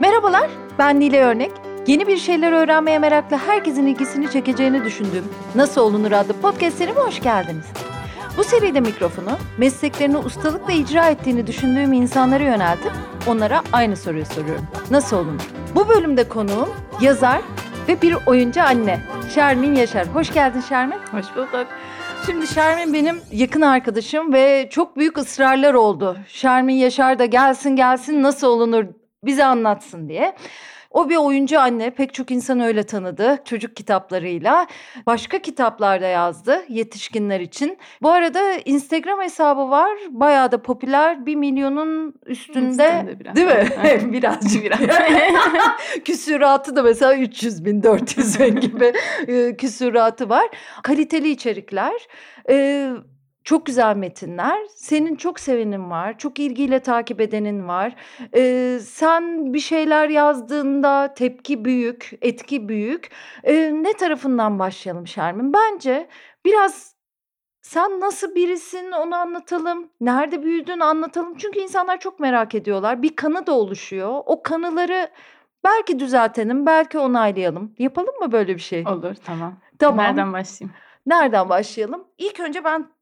Merhabalar, ben Nile Örnek. Yeni bir şeyler öğrenmeye meraklı herkesin ilgisini çekeceğini düşündüğüm Nasıl Olunur adlı podcast serime hoş geldiniz. Bu seride mikrofonu mesleklerini ustalıkla icra ettiğini düşündüğüm insanlara yöneltip onlara aynı soruyu soruyorum. Nasıl olunur? Bu bölümde konuğum yazar ve bir oyuncu anne Şermin Yaşar. Hoş geldin Şermin. Hoş bulduk. Şimdi Şermin benim yakın arkadaşım ve çok büyük ısrarlar oldu. Şermin Yaşar da gelsin gelsin nasıl olunur bize anlatsın diye. O bir oyuncu anne pek çok insan öyle tanıdı çocuk kitaplarıyla. Başka kitaplarda yazdı yetişkinler için. Bu arada Instagram hesabı var bayağı da popüler bir milyonun üstünde, Üstünde biraz. değil mi? Evet. Birazcık Biraz. küsüratı da mesela 300 bin 400 bin gibi e, küsüratı var. Kaliteli içerikler. e, çok güzel metinler. Senin çok sevenin var. Çok ilgiyle takip edenin var. E, sen bir şeyler yazdığında tepki büyük, etki büyük. E, ne tarafından başlayalım Şermin? Bence biraz sen nasıl birisin onu anlatalım. Nerede büyüdün anlatalım. Çünkü insanlar çok merak ediyorlar. Bir kanı da oluşuyor. O kanıları belki düzeltelim, belki onaylayalım. Yapalım mı böyle bir şey? Olur tamam. Tamam. Nereden başlayayım? Nereden başlayalım? İlk önce ben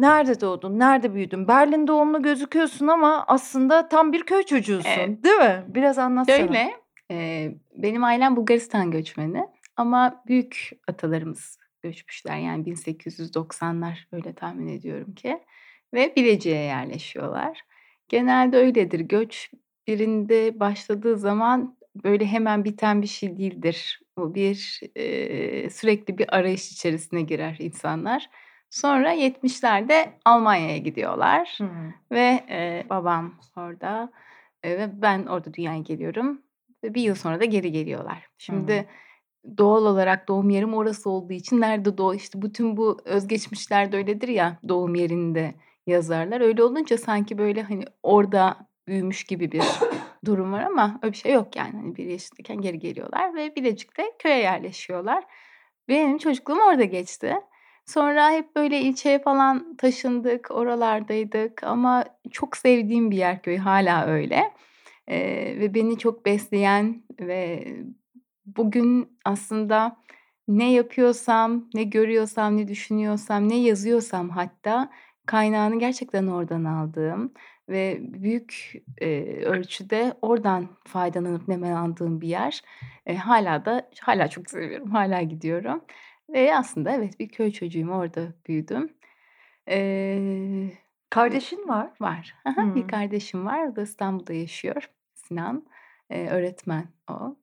nerede doğdun, nerede büyüdün? Berlin doğumlu gözüküyorsun ama aslında tam bir köy çocuğusun, Evet. değil mi? Biraz anlatsana. Şöyle e, benim ailem Bulgaristan göçmeni ama büyük atalarımız göçmüşler yani 1890'lar öyle tahmin ediyorum ki ve Bilecik'e yerleşiyorlar. Genelde öyledir göç birinde başladığı zaman böyle hemen biten bir şey değildir. Bu bir e, sürekli bir arayış içerisine girer insanlar. Sonra 70'lerde Almanya'ya gidiyorlar. Hı. Ve e, babam orada e, ve ben orada dünyaya geliyorum. Ve bir yıl sonra da geri geliyorlar. Şimdi doğal olarak doğum yerim orası olduğu için nerede doğu işte bütün bu özgeçmişlerde öyledir ya doğum yerinde yazarlar. Öyle olunca sanki böyle hani orada büyümüş gibi bir durum var ama öyle bir şey yok yani. Hani bir yaşındayken geri geliyorlar ve Bilecik'te köye yerleşiyorlar. Benim çocukluğum orada geçti. Sonra hep böyle ilçeye falan taşındık, oralardaydık ama çok sevdiğim bir yer köy hala öyle. Eee, ve beni çok besleyen ve bugün aslında ne yapıyorsam, ne görüyorsam, ne düşünüyorsam, ne yazıyorsam hatta kaynağını gerçekten oradan aldığım ve büyük eee, ölçüde oradan faydalanıp nemalandığım bir yer. Eee, hala da hala çok seviyorum, hala gidiyorum. Ve aslında evet bir köy çocuğuyum, orada büyüdüm. Eee, Kardeşin var. var. Hımm. Bir kardeşim var, o da İstanbul'da yaşıyor. Sinan. Eee, öğretmen o.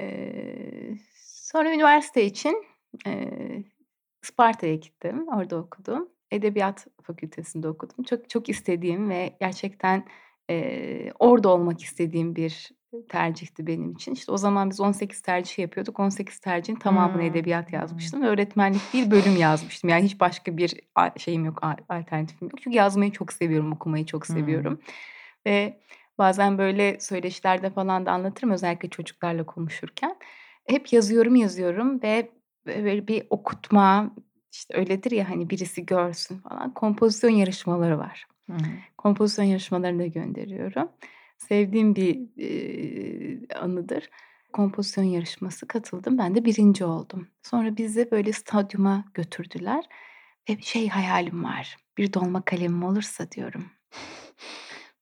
Eee, sonra üniversite için eee, Isparta'ya gittim, orada okudum. Edebiyat fakültesinde okudum. Çok çok istediğim ve gerçekten eee, orada olmak istediğim bir tercihti benim için. İşte o zaman biz 18 tercih yapıyorduk. 18 tercihin tamamını Hımm. edebiyat yazmıştım. Öğretmenlik değil bölüm yazmıştım. Yani hiç başka bir şeyim yok, alternatifim yok. Çünkü yazmayı çok seviyorum, okumayı çok seviyorum. Ve bazen böyle söyleşilerde falan da anlatırım özellikle çocuklarla konuşurken. Hep yazıyorum yazıyorum ve böyle bir okutma işte öyledir ya hani birisi görsün falan. Kompozisyon yarışmaları var. Hı. Kompozisyon yarışmalarına gönderiyorum. Sevdiğim bir eee, anıdır. Kompozisyon yarışması katıldım. Ben de birinci oldum. Sonra bizi böyle stadyuma götürdüler. Ve bir şey hayalim var. Bir dolma kalemim olursa diyorum.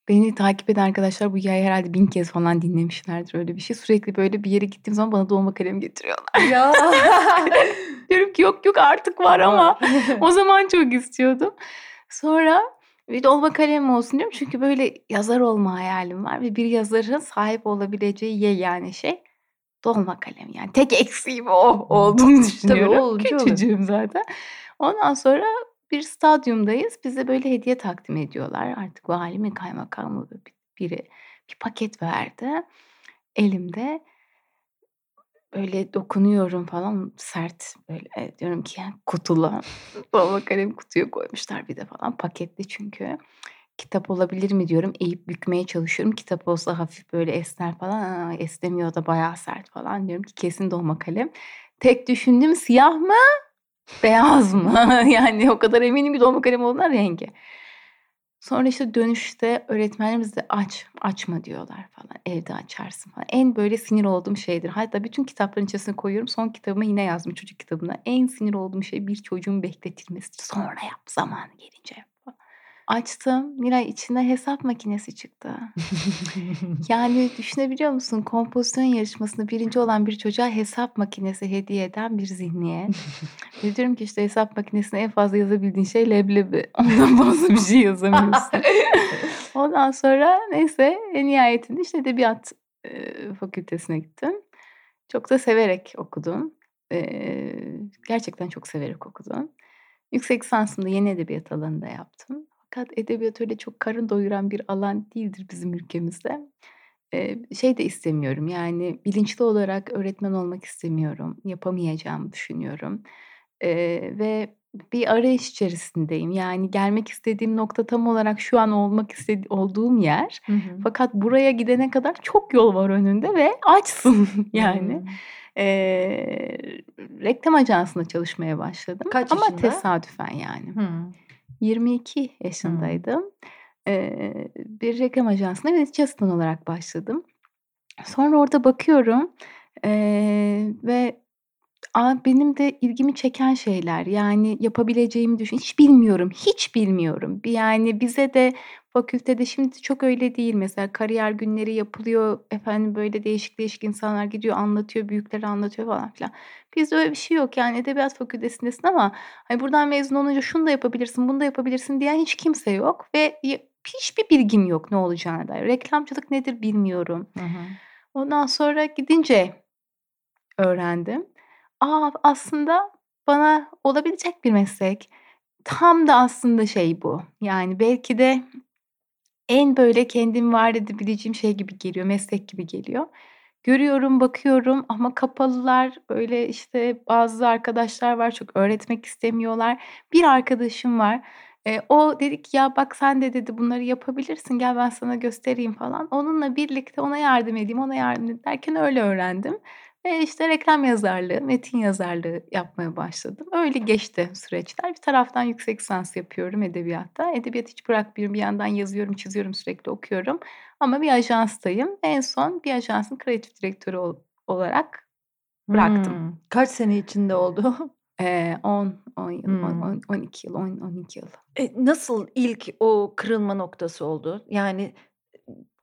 Beni takip eden arkadaşlar bu hikayeyi herhalde bin kez falan dinlemişlerdir öyle bir şey. Sürekli böyle bir yere gittiğim zaman bana dolma kalem getiriyorlar. Ya. Diyorum ki yok yok artık var ama o zaman çok istiyordum. Sonra bir dolma kalem olsun diyorum. Çünkü böyle yazar olma hayalim var. Ve bir yazarın sahip olabileceği yegane şey dolma kalem. Yani tek eksiğim o olduğunu düşünüyorum. olunca olur. Küçücüğüm zaten. Ondan sonra bir stadyumdayız. Bize böyle hediye takdim ediyorlar. Artık vali mi kaymakam mı biri bir paket verdi. Elimde böyle dokunuyorum falan sert böyle e, diyorum ki kutulu dolma kalem kutuya koymuşlar bir de falan paketli çünkü. Kitap olabilir mi? diyorum eğip bükmeye çalışıyorum. Kitap olsa hafif böyle esner falan Aa, esnemiyor da bayağı sert. falan diyorum ki kesin dolma kalem. Tek düşündüğüm siyah mı beyaz mı? Yani o kadar eminim ki dolma kalem olduğuna rengi Sonra işte dönüşte öğretmenlerimiz de aç, açma diyorlar falan. Evde açarsın falan. En böyle sinir olduğum şeydir. Hatta bütün kitapların içerisine koyuyorum. Son kitabıma yine yazdım çocuk kitabına. En sinir olduğum şey bir çocuğun bekletilmesi. Sonra yap zamanı gelince. Açtım. Miray içinde hesap makinesi çıktı. yani düşünebiliyor musun? Kompozisyon yarışmasında birinci olan bir çocuğa hesap makinesi hediye eden bir zihniyet. Ve diyorum ki işte hesap makinesine en fazla yazabildiğin şey leblebi. Ondan fazla bir şey yazamıyorsun. Ondan sonra neyse en nihayetinde işte edebiyat e, fakültesine gittim. Çok da severek okudum. E, gerçekten çok severek okudum. Yüksek lisansımda yeni edebiyat alanında yaptım. Fakat edebiyat öyle çok karın doyuran bir alan değildir bizim ülkemizde. Eee, şey de istemiyorum, yani bilinçli olarak öğretmen olmak istemiyorum. Yapamayacağımı düşünüyorum. Eee, ve bir arayış içerisindeyim. Yani gelmek istediğim nokta tam olarak şu an olmak istedi olduğum yer. Hı hı. Fakat buraya gidene kadar çok yol var önünde ve açsın yani. Hımm. Eee, reklam ajansında çalışmaya başladım Kaç ama yaşında? tesadüfen yani. Hımm. 22 Hımm. yaşındaydım. Eee, bir reklam ajansında yönetici asistanı olarak başladım. Sonra orada bakıyorum, eee, ve a, benim de ilgimi çeken şeyler, yani yapabileceğimi düşün hiç bilmiyorum, hiç bilmiyorum. Yani bize de fakültede şimdi çok öyle değil mesela kariyer günleri yapılıyor. Efendim, böyle değişik değişik insanlar gidiyor, anlatıyor, büyükleri anlatıyor falan filan. Bizde öyle bir şey yok. Yani edebiyat fakültesindesin ama hani buradan mezun olunca şunu da yapabilirsin, bunu da yapabilirsin diyen hiç kimse yok ve hiçbir bilgim yok ne olacağına dair. Reklamcılık nedir bilmiyorum. Hı hı. Ondan sonra gidince öğrendim. A, aslında bana olabilecek bir meslek. Tam da aslında şey bu. Yani belki de en böyle kendimi var edebileceğim şey gibi geliyor, meslek gibi geliyor. Görüyorum, bakıyorum ama kapalılar. Böyle, işte, bazı arkadaşlar var çok öğretmek istemiyorlar. Bir arkadaşım var. Eee, o dedi ki "Ya, bak sen de" dedi, "bunları yapabilirsin. Gel ben sana göstereyim." falan. Onunla birlikte ona yardım edeyim, ona yardım edeyim derken öyle öğrendim. Ve işte reklam yazarlığı, metin yazarlığı yapmaya başladım. Öyle geçti süreçler. Bir taraftan yüksek lisans yapıyorum edebiyatta. Edebiyatı hiç bırakmıyorum. Bir yandan yazıyorum, çiziyorum, sürekli okuyorum. Ama bir ajanstayım. En son bir ajansın kreatif direktörü ol olarak bıraktım. Hımm. Kaç sene içinde oldu? Eee, 10, 10 yıl, Hımm. on 12 yıl, 10 12 yıl. E, nasıl ilk o kırılma noktası oldu? Yani,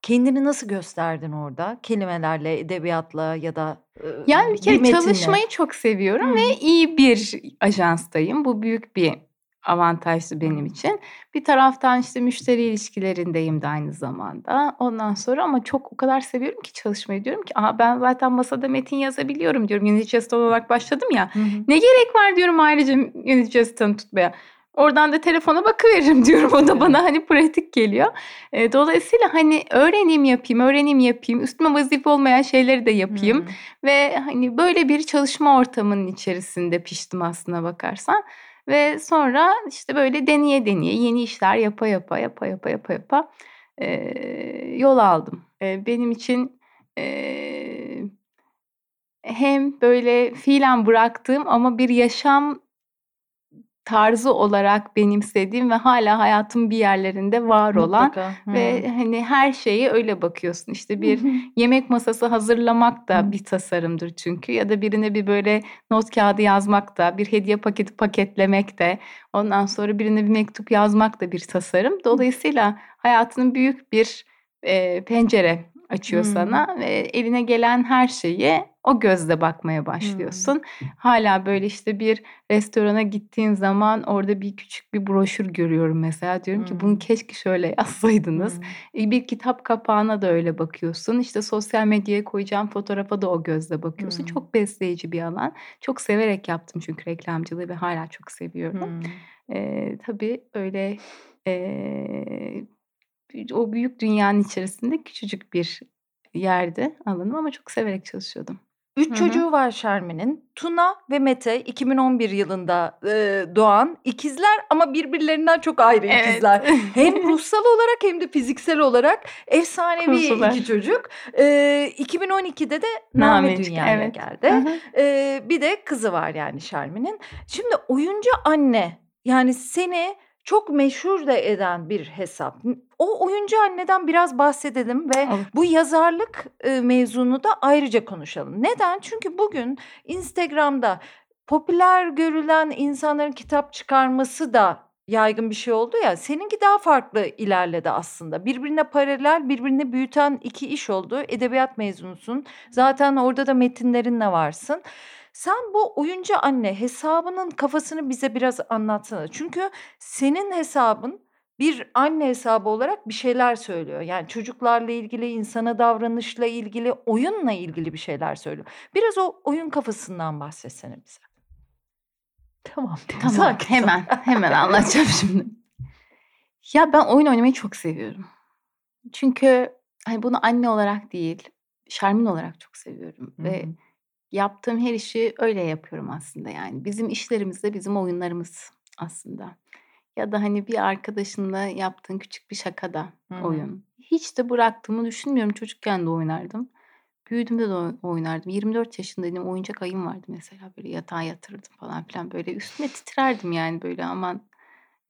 kendini nasıl gösterdin orada? Kelimelerle, edebiyatla ya da, ııı, Yani, bir kere metinle? çalışmayı çok seviyorum Hımm. ve iyi bir ajanstayım. Bu büyük bir avantajdı benim için. Bir taraftan, işte, müşteri ilişkilerindeyim de aynı zamanda. Ondan sonra ama çok o kadar seviyorum ki çalışmayı. Diyorum ki, "A, ben zaten masada metin yazabiliyorum." diyorum. Yönetici asistanı olarak başladım ya. Hı hı. "Ne gerek var?" diyorum ayrıca yönetici asistanı tutmaya. Oradan da telefona bakıveririm diyorum. O da bana, hani, pratik geliyor. Eee, dolayısıyla, hani, öğreneyim yapayım, öğreneyim yapayım, üstüme vazife olmayan şeyleri de yapayım Hımm. ve, hani, böyle bir çalışma ortamının içerisinde piştim aslına bakarsan. Ve sonra, işte, böyle deneye deneye, yeni işler yapa yapa, yapa yapa, yapa yapa, eee, yol aldım. Eee, benim için, eee, hem böyle fiilen bıraktığım ama bir yaşam tarzı olarak benimsediğim ve hâlâ hayatımın bir yerlerinde var olan Mutlaka. ve, Hımm. hani, her şeye öyle bakıyorsun. İşte, bir yemek masası hazırlamak da bir tasarımdır çünkü ya da birine bir böyle not kâğıdı yazmak da, bir hediye paketi paketlemek de, ondan sonra birine bir mektup yazmak da bir tasarım. Dolayısıyla hayatının büyük bir, eee, pencere açıyor Hımm. sana ve eline gelen her şeye o gözle bakmaya başlıyorsun. Hâlâ böyle, işte, bir restorana gittiğin zaman orada bir küçük bir broşür görüyorum mesela. Diyorum ki, "Bunu Hımm. keşke şöyle yazsaydınız." Hımm. İii, bir kitap kapağına da öyle bakıyorsun. İşte, sosyal medyaya koyacağın fotoğrafa da o gözle bakıyorsun. Hımm. Çok besleyici bir alan. Çok severek yaptım çünkü reklamcılığı ve hâlâ çok seviyorum. Hımm. Eee, tabii, öyle, eee, o büyük dünyanın içerisinde küçücük bir yerdi alanım ama çok severek çalışıyordum. 3 Hı hı. çocuğu var Şermin'in. Tuna ve Mete 2011 yılında, eee, doğan ikizler ama birbirlerinden çok ayrı Evet. ikizler. Hem ruhsal olarak hem de fiziksel olarak efsanevi Kuzular. 2 çocuk. Eee, 2012'de de Name çıktı, dünyaya evet. Geldi. Eee, bir de kızı var yani Şermin'in. Şimdi oyuncu anne, yani seni çok meşhur da eden bir hesap. O oyuncu anneden biraz bahsedelim ve Olur. bu yazarlık e, mevzunu da ayrıca konuşalım. Neden? Çünkü bugün Instagram'da popüler görülen insanların kitap çıkarması da yaygın bir şey oldu ya. Seninki daha farklı ilerledi aslında. Birbirine paralel, birbirini büyüten iki iş oldu. Edebiyat mezunusun. Zaten orada da metinlerinle varsın. Sen bu oyuncu anne hesabının kafasını bize biraz anlatsana. Çünkü senin hesabın bir anne hesabı olarak bir şeyler söylüyor. Yani çocuklarla ilgili, insana davranışla ilgili, oyunla ilgili bir şeyler söylüyor. Biraz o oyun kafasından bahsetsene bize. Tamam. Tamam sakin. hemen hemen anlatacağım şimdi. Ya ben oyun oynamayı çok seviyorum. Çünkü hani bunu anne olarak değil, Şermin olarak çok seviyorum Hı ve yaptığım her işi öyle yapıyorum aslında yani. Bizim işlerimiz de bizim oyunlarımız aslında. Ya da hani bir arkadaşınla yaptığın küçük bir şakada Hı hı. oyun. Hiç de bıraktığımı düşünmüyorum. Çocukken de oynardım. Büyüdüğümde de oy- oynardım. 24 yaşındaydım. Oyuncak ayım vardı mesela. Böyle yatağa yatırırdım falan filan. Böyle üstüne titrerdim yani böyle aman.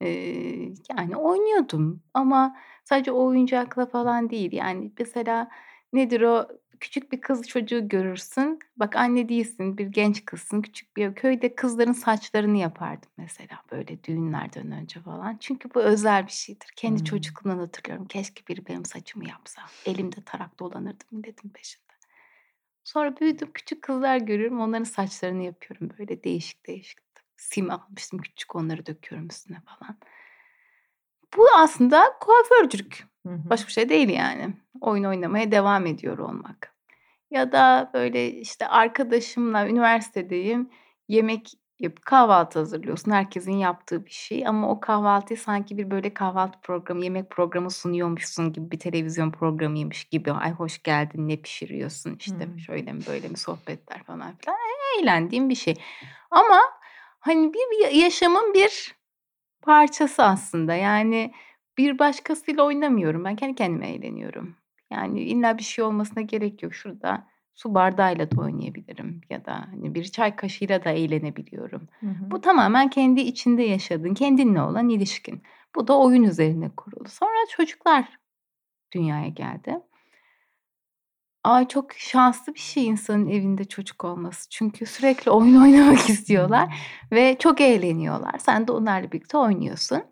Eee, yani oynuyordum ama sadece o oyuncakla falan değil. Yani mesela nedir o? Küçük bir kız çocuğu görürsün. Bak anne değilsin, bir genç kızsın. Küçük bir köyde kızların saçlarını yapardım mesela böyle düğünlerden önce falan. Çünkü bu özel bir şeydir. Kendi Hmm. çocukluğumdan hatırlıyorum. Keşke biri benim saçımı yapsa. Elimde tarak dolanırdım milletin peşinde. Sonra büyüdüm küçük kızlar görüyorum. Onların saçlarını yapıyorum böyle değişik değişik. Sim almıştım küçük onları döküyorum üstüne falan. Bu aslında kuaförcülük. Başka bir şey değil yani. Oyun oynamaya devam ediyor olmak. Ya da böyle işte arkadaşımla üniversitedeyim. Yemek yapıp kahvaltı hazırlıyorsun. Herkesin yaptığı bir şey ama o kahvaltıyı sanki bir böyle kahvaltı programı, yemek programı sunuyormuşsun gibi bir televizyon programıymış gibi. Ay hoş geldin ne pişiriyorsun işte Hmm. şöyle mi böyle mi sohbetler falan filan. Eğlendiğim bir şey. Ama hani bir yaşamın bir parçası aslında. Yani bir başkasıyla oynamıyorum. Ben kendi kendime eğleniyorum. Yani illa bir şey olmasına gerek yok. Şurada su bardağıyla da oynayabilirim ya da hani bir çay kaşığıyla da eğlenebiliyorum. Hı hı. Bu tamamen kendi içinde yaşadığın, kendinle olan ilişkin. Bu da oyun üzerine kurulu. Sonra çocuklar dünyaya geldi. Ay çok şanslı bir şey insanın evinde çocuk olması. Çünkü sürekli oyun oynamak istiyorlar ve çok eğleniyorlar. Sen de onlarla birlikte oynuyorsun.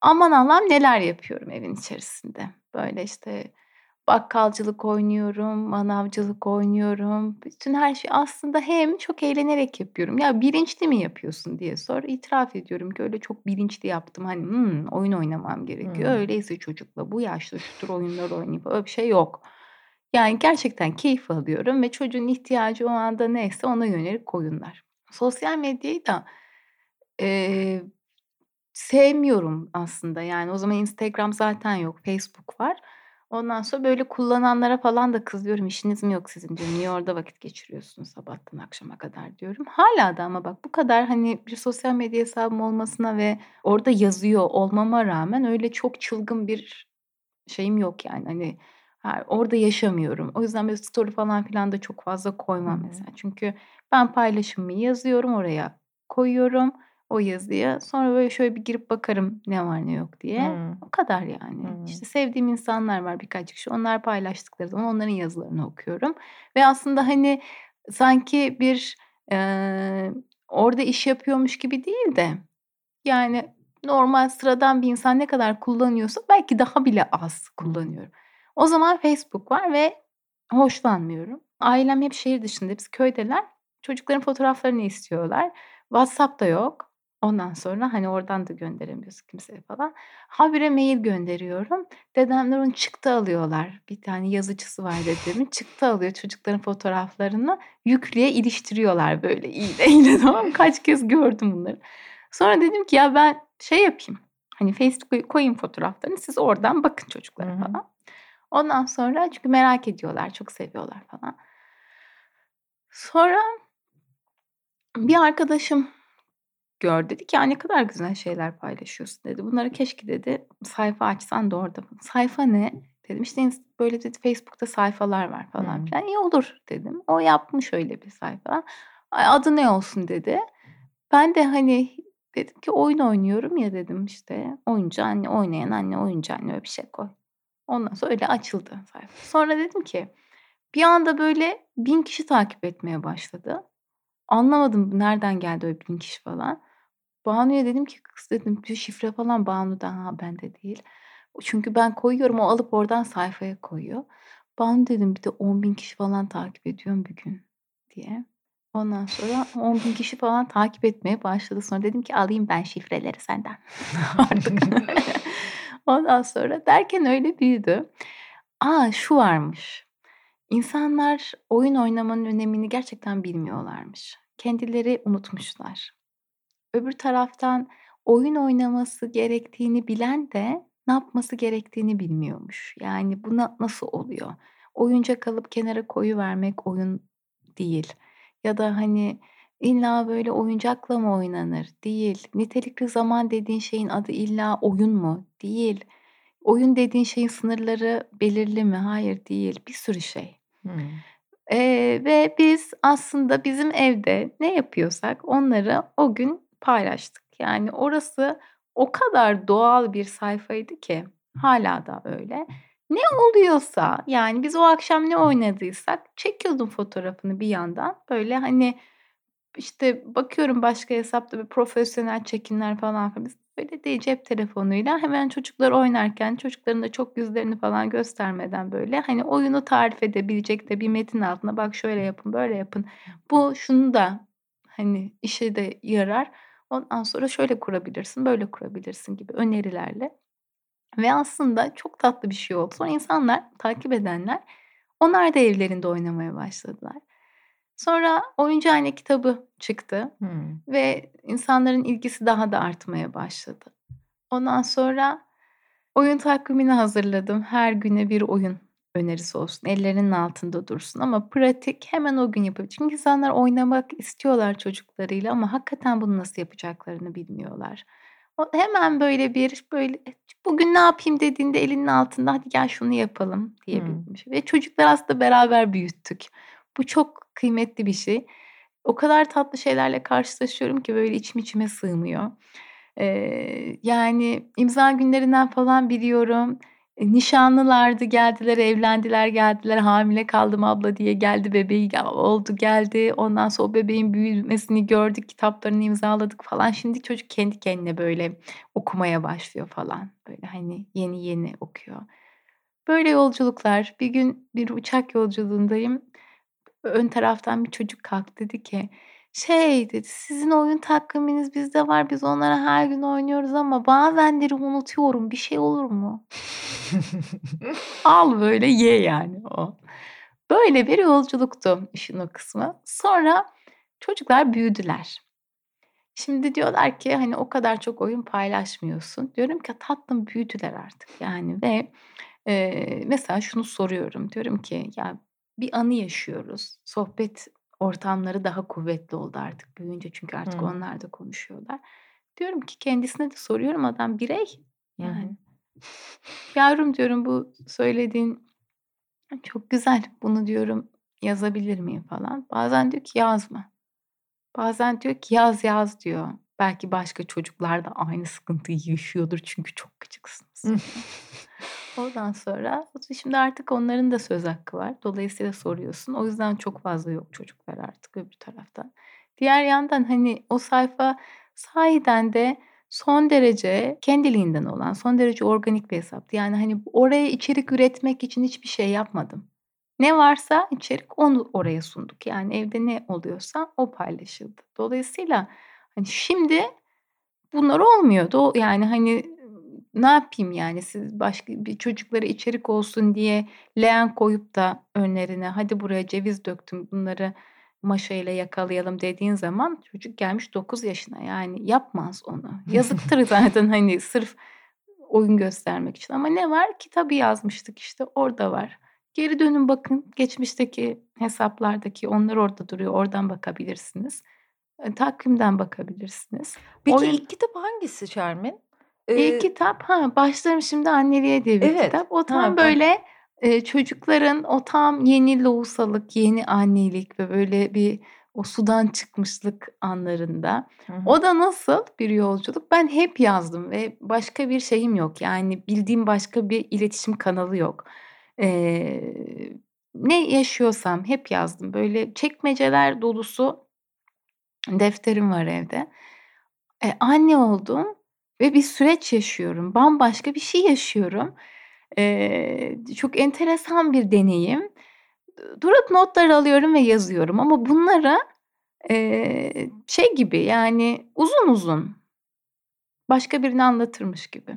Aman Allah'ım neler yapıyorum evin içerisinde. Böyle işte bakkalcılık oynuyorum, manavcılık oynuyorum. Bütün her şey aslında hem çok eğlenerek yapıyorum. Ya bilinçli mi yapıyorsun diye sor. İtiraf ediyorum ki öyle çok bilinçli yaptım. Hani "Hmm, oyun oynamam gerekiyor. Hmm. Öyleyse çocukla bu yaşta şu tür oyunlar oynayıp öyle bir şey yok. Yani gerçekten keyif alıyorum ve çocuğun ihtiyacı o anda neyse ona yönelik oyunlar. Sosyal medyayı da eee, sevmiyorum aslında. Yani o zaman Instagram zaten yok, Facebook var. Ondan sonra böyle kullananlara falan da kızıyorum. İşiniz mi yok sizin diyorum. Niye orada vakit geçiriyorsunuz sabahtan akşama kadar diyorum. Hala da ama bak bu kadar hani bir sosyal medya hesabım olmasına ve orada yazıyor olmama rağmen öyle çok çılgın bir şeyim yok yani. Hani ha, orada yaşamıyorum. O yüzden böyle story falan filan da çok fazla koymam hı. mesela. Çünkü ben paylaşımımı yazıyorum oraya koyuyorum o yazıya. Sonra böyle şöyle bir girip bakarım ne var ne yok diye. Hmm. O kadar yani. Hmm. İşte sevdiğim insanlar var birkaç kişi. Onlar paylaştıkları zaman onların yazılarını okuyorum. Ve aslında hani sanki bir eee, orada iş yapıyormuş gibi değil de yani normal sıradan bir insan ne kadar kullanıyorsa belki daha bile az kullanıyorum. O zaman Facebook var ve hoşlanmıyorum. Ailem hep şehir dışında, hepsi köydeler. Çocukların fotoğraflarını istiyorlar. WhatsApp da yok. Ondan sonra hani oradan da gönderemiyorsun kimseye falan. Habire mail gönderiyorum. Dedemler onu çıktı alıyorlar. Bir tane yazıcısı var dedemin. Çıktı alıyor çocukların fotoğraflarını. Yüklüğe iliştiriyorlar böyle iğne iğne tamam? Kaç kez gördüm bunları. Sonra dedim ki ya ben şey yapayım. Hani Facebook'a koyayım fotoğraflarını. Siz oradan bakın çocuklara falan. Ondan sonra çünkü merak ediyorlar, çok seviyorlar falan. Sonra bir arkadaşım gördü. Dedi ki ne kadar güzel şeyler paylaşıyorsun dedi. Bunları keşke dedi sayfa açsan da orada. Sayfa ne? Dedim işte böyle dedi Facebook'ta sayfalar var falan Hmm. filan. İyi olur dedim. O yapmış öyle bir sayfa. Ay, adı ne olsun dedi. Ben de hani Dedim ki oyun oynuyorum ya dedim işte. Oyuncu anne, oynayan anne, oyuncu anne öyle bir şey koy. Ondan sonra öyle açıldı sayfa. Sonra dedim ki bir anda böyle bin kişi takip etmeye başladı. Anlamadım nereden geldi öyle bin kişi falan. Banu'ya dedim ki kız dedim bir şifre falan Banu'da ha bende değil. Çünkü ben koyuyorum o alıp oradan sayfaya koyuyor. Banu dedim bir de 10 bin kişi falan takip ediyorum bir gün diye. Ondan sonra 10 bin kişi falan takip etmeye başladı. Sonra dedim ki alayım ben şifreleri senden artık. Ondan sonra derken öyle büyüdü. Aa şu varmış. İnsanlar oyun oynamanın önemini gerçekten bilmiyorlarmış. Kendileri unutmuşlar. Öbür taraftan oyun oynaması gerektiğini bilen de ne yapması gerektiğini bilmiyormuş. Yani bu nasıl oluyor? Oyuncak alıp kenara koyuvermek oyun değil. Ya da hani illa böyle oyuncakla mı oynanır? Değil. Nitelikli zaman dediğin şeyin adı illa oyun mu? Değil. Oyun dediğin şeyin sınırları belirli mi? Hayır değil. Bir sürü şey. Hımm. Eee, ve biz aslında bizim evde ne yapıyorsak onları o gün paylaştık. Yani orası o kadar doğal bir sayfaydı ki hala da öyle. Ne oluyorsa yani biz o akşam ne oynadıysak çekiyordum fotoğrafını bir yandan. Böyle hani işte bakıyorum başka hesapta bir profesyonel çekimler falan filan. Böyle değil cep telefonuyla hemen çocuklar oynarken çocukların da çok yüzlerini falan göstermeden böyle hani oyunu tarif edebilecek de bir metin altına bak şöyle yapın böyle yapın. Bu şunu da hani işe de yarar. Ondan sonra şöyle kurabilirsin, böyle kurabilirsin gibi önerilerle. Ve aslında çok tatlı bir şey oldu. Sonra insanlar, takip edenler onlar da evlerinde oynamaya başladılar. Sonra Oyuncahane kitabı çıktı Hımm. ve insanların ilgisi daha da artmaya başladı. Ondan sonra oyun takvimini hazırladım. Her güne bir oyun önerisi olsun. Ellerinin altında dursun ama pratik hemen o gün yapabilir. Çünkü insanlar oynamak istiyorlar çocuklarıyla ama hakikaten bunu nasıl yapacaklarını bilmiyorlar. O hemen böyle bir böyle bugün ne yapayım dediğinde elinin altında hadi gel şunu yapalım diyebilmiş. Hmm. Ve çocuklar aslında beraber büyüttük. Bu çok kıymetli bir şey. O kadar tatlı şeylerle karşılaşıyorum ki böyle içim içime sığmıyor. Ee, yani imza günlerinden falan biliyorum. E, nişanlılardı, geldiler, evlendiler, geldiler, hamile kaldım abla diye geldi bebeği oldu geldi. Ondan sonra o bebeğin büyümesini gördük, kitaplarını imzaladık falan. Şimdi çocuk kendi kendine böyle okumaya başlıyor falan. Böyle hani yeni yeni okuyor. Böyle yolculuklar. Bir gün bir uçak yolculuğundayım. Ön taraftan bir çocuk kalktı dedi ki şey dedi, "Sizin oyun takviminiz bizde var. Biz onlara her gün oynuyoruz ama bazenleri unutuyorum. Bir şey olur mu?" Al böyle ye yani o. Böyle bir yolculuktu işin o kısmı. Sonra çocuklar büyüdüler. Şimdi diyorlar ki hani o kadar çok oyun paylaşmıyorsun. Diyorum ki tatlım büyüdüler artık yani ve e, mesela şunu soruyorum. Diyorum ki ya bir anı yaşıyoruz. Sohbet ortamları daha kuvvetli oldu artık büyüyünce çünkü artık Hıı. onlar da konuşuyorlar. Diyorum ki kendisine de soruyorum adam birey yani. Yavrum diyorum bu söylediğin çok güzel. Bunu diyorum yazabilir miyim falan. Bazen diyor ki yazma. Bazen diyor ki yaz yaz diyor. Belki başka çocuklar da aynı sıkıntıyı yaşıyordur çünkü çok küçüksünüz. Ondan sonra şimdi artık onların da söz hakkı var. Dolayısıyla soruyorsun. O yüzden çok fazla yok çocuklar artık öbür taraftan. Diğer yandan hani o sayfa sahiden de son derece kendiliğinden olan, son derece organik bir hesaptı. Yani hani oraya içerik üretmek için hiçbir şey yapmadım. Ne varsa içerik onu oraya sunduk. Yani evde ne oluyorsa o paylaşıldı. Dolayısıyla hani şimdi bunlar olmuyor. Yani hani ne yapayım yani siz başka bir çocuklara içerik olsun diye leğen koyup da önlerine hadi buraya ceviz döktüm bunları maşayla yakalayalım dediğin zaman çocuk gelmiş 9 yaşına yani yapmaz onu. Yazıktır zaten hani sırf oyun göstermek için ama ne var? Kitabı yazmıştık işte orada var. Geri dönün bakın geçmişteki hesaplardaki onlar orada duruyor oradan bakabilirsiniz. E, takvimden bakabilirsiniz. Peki Oyun... ilk kitap hangisi Şermin? İlk kitap ha Başlarım Şimdi Anneliğe diye bir Evet. kitap. O tam Ha, böyle, eee, çocukların o tam yeni lohusalık, yeni annelik ve böyle bir o sudan çıkmışlık anlarında. Hı hı. O da nasıl bir yolculuk? Ben hep yazdım ve başka bir şeyim yok. Yani bildiğim başka bir iletişim kanalı yok. Eee, ne yaşıyorsam hep yazdım. Böyle çekmeceler dolusu defterim var evde. Eee, anne oldum ve bir süreç yaşıyorum. Bambaşka bir şey yaşıyorum. Eee, çok enteresan bir deneyim. Durup notlar alıyorum ve yazıyorum ama bunları, eee, şey gibi, yani, uzun uzun başka birine anlatırmış gibi.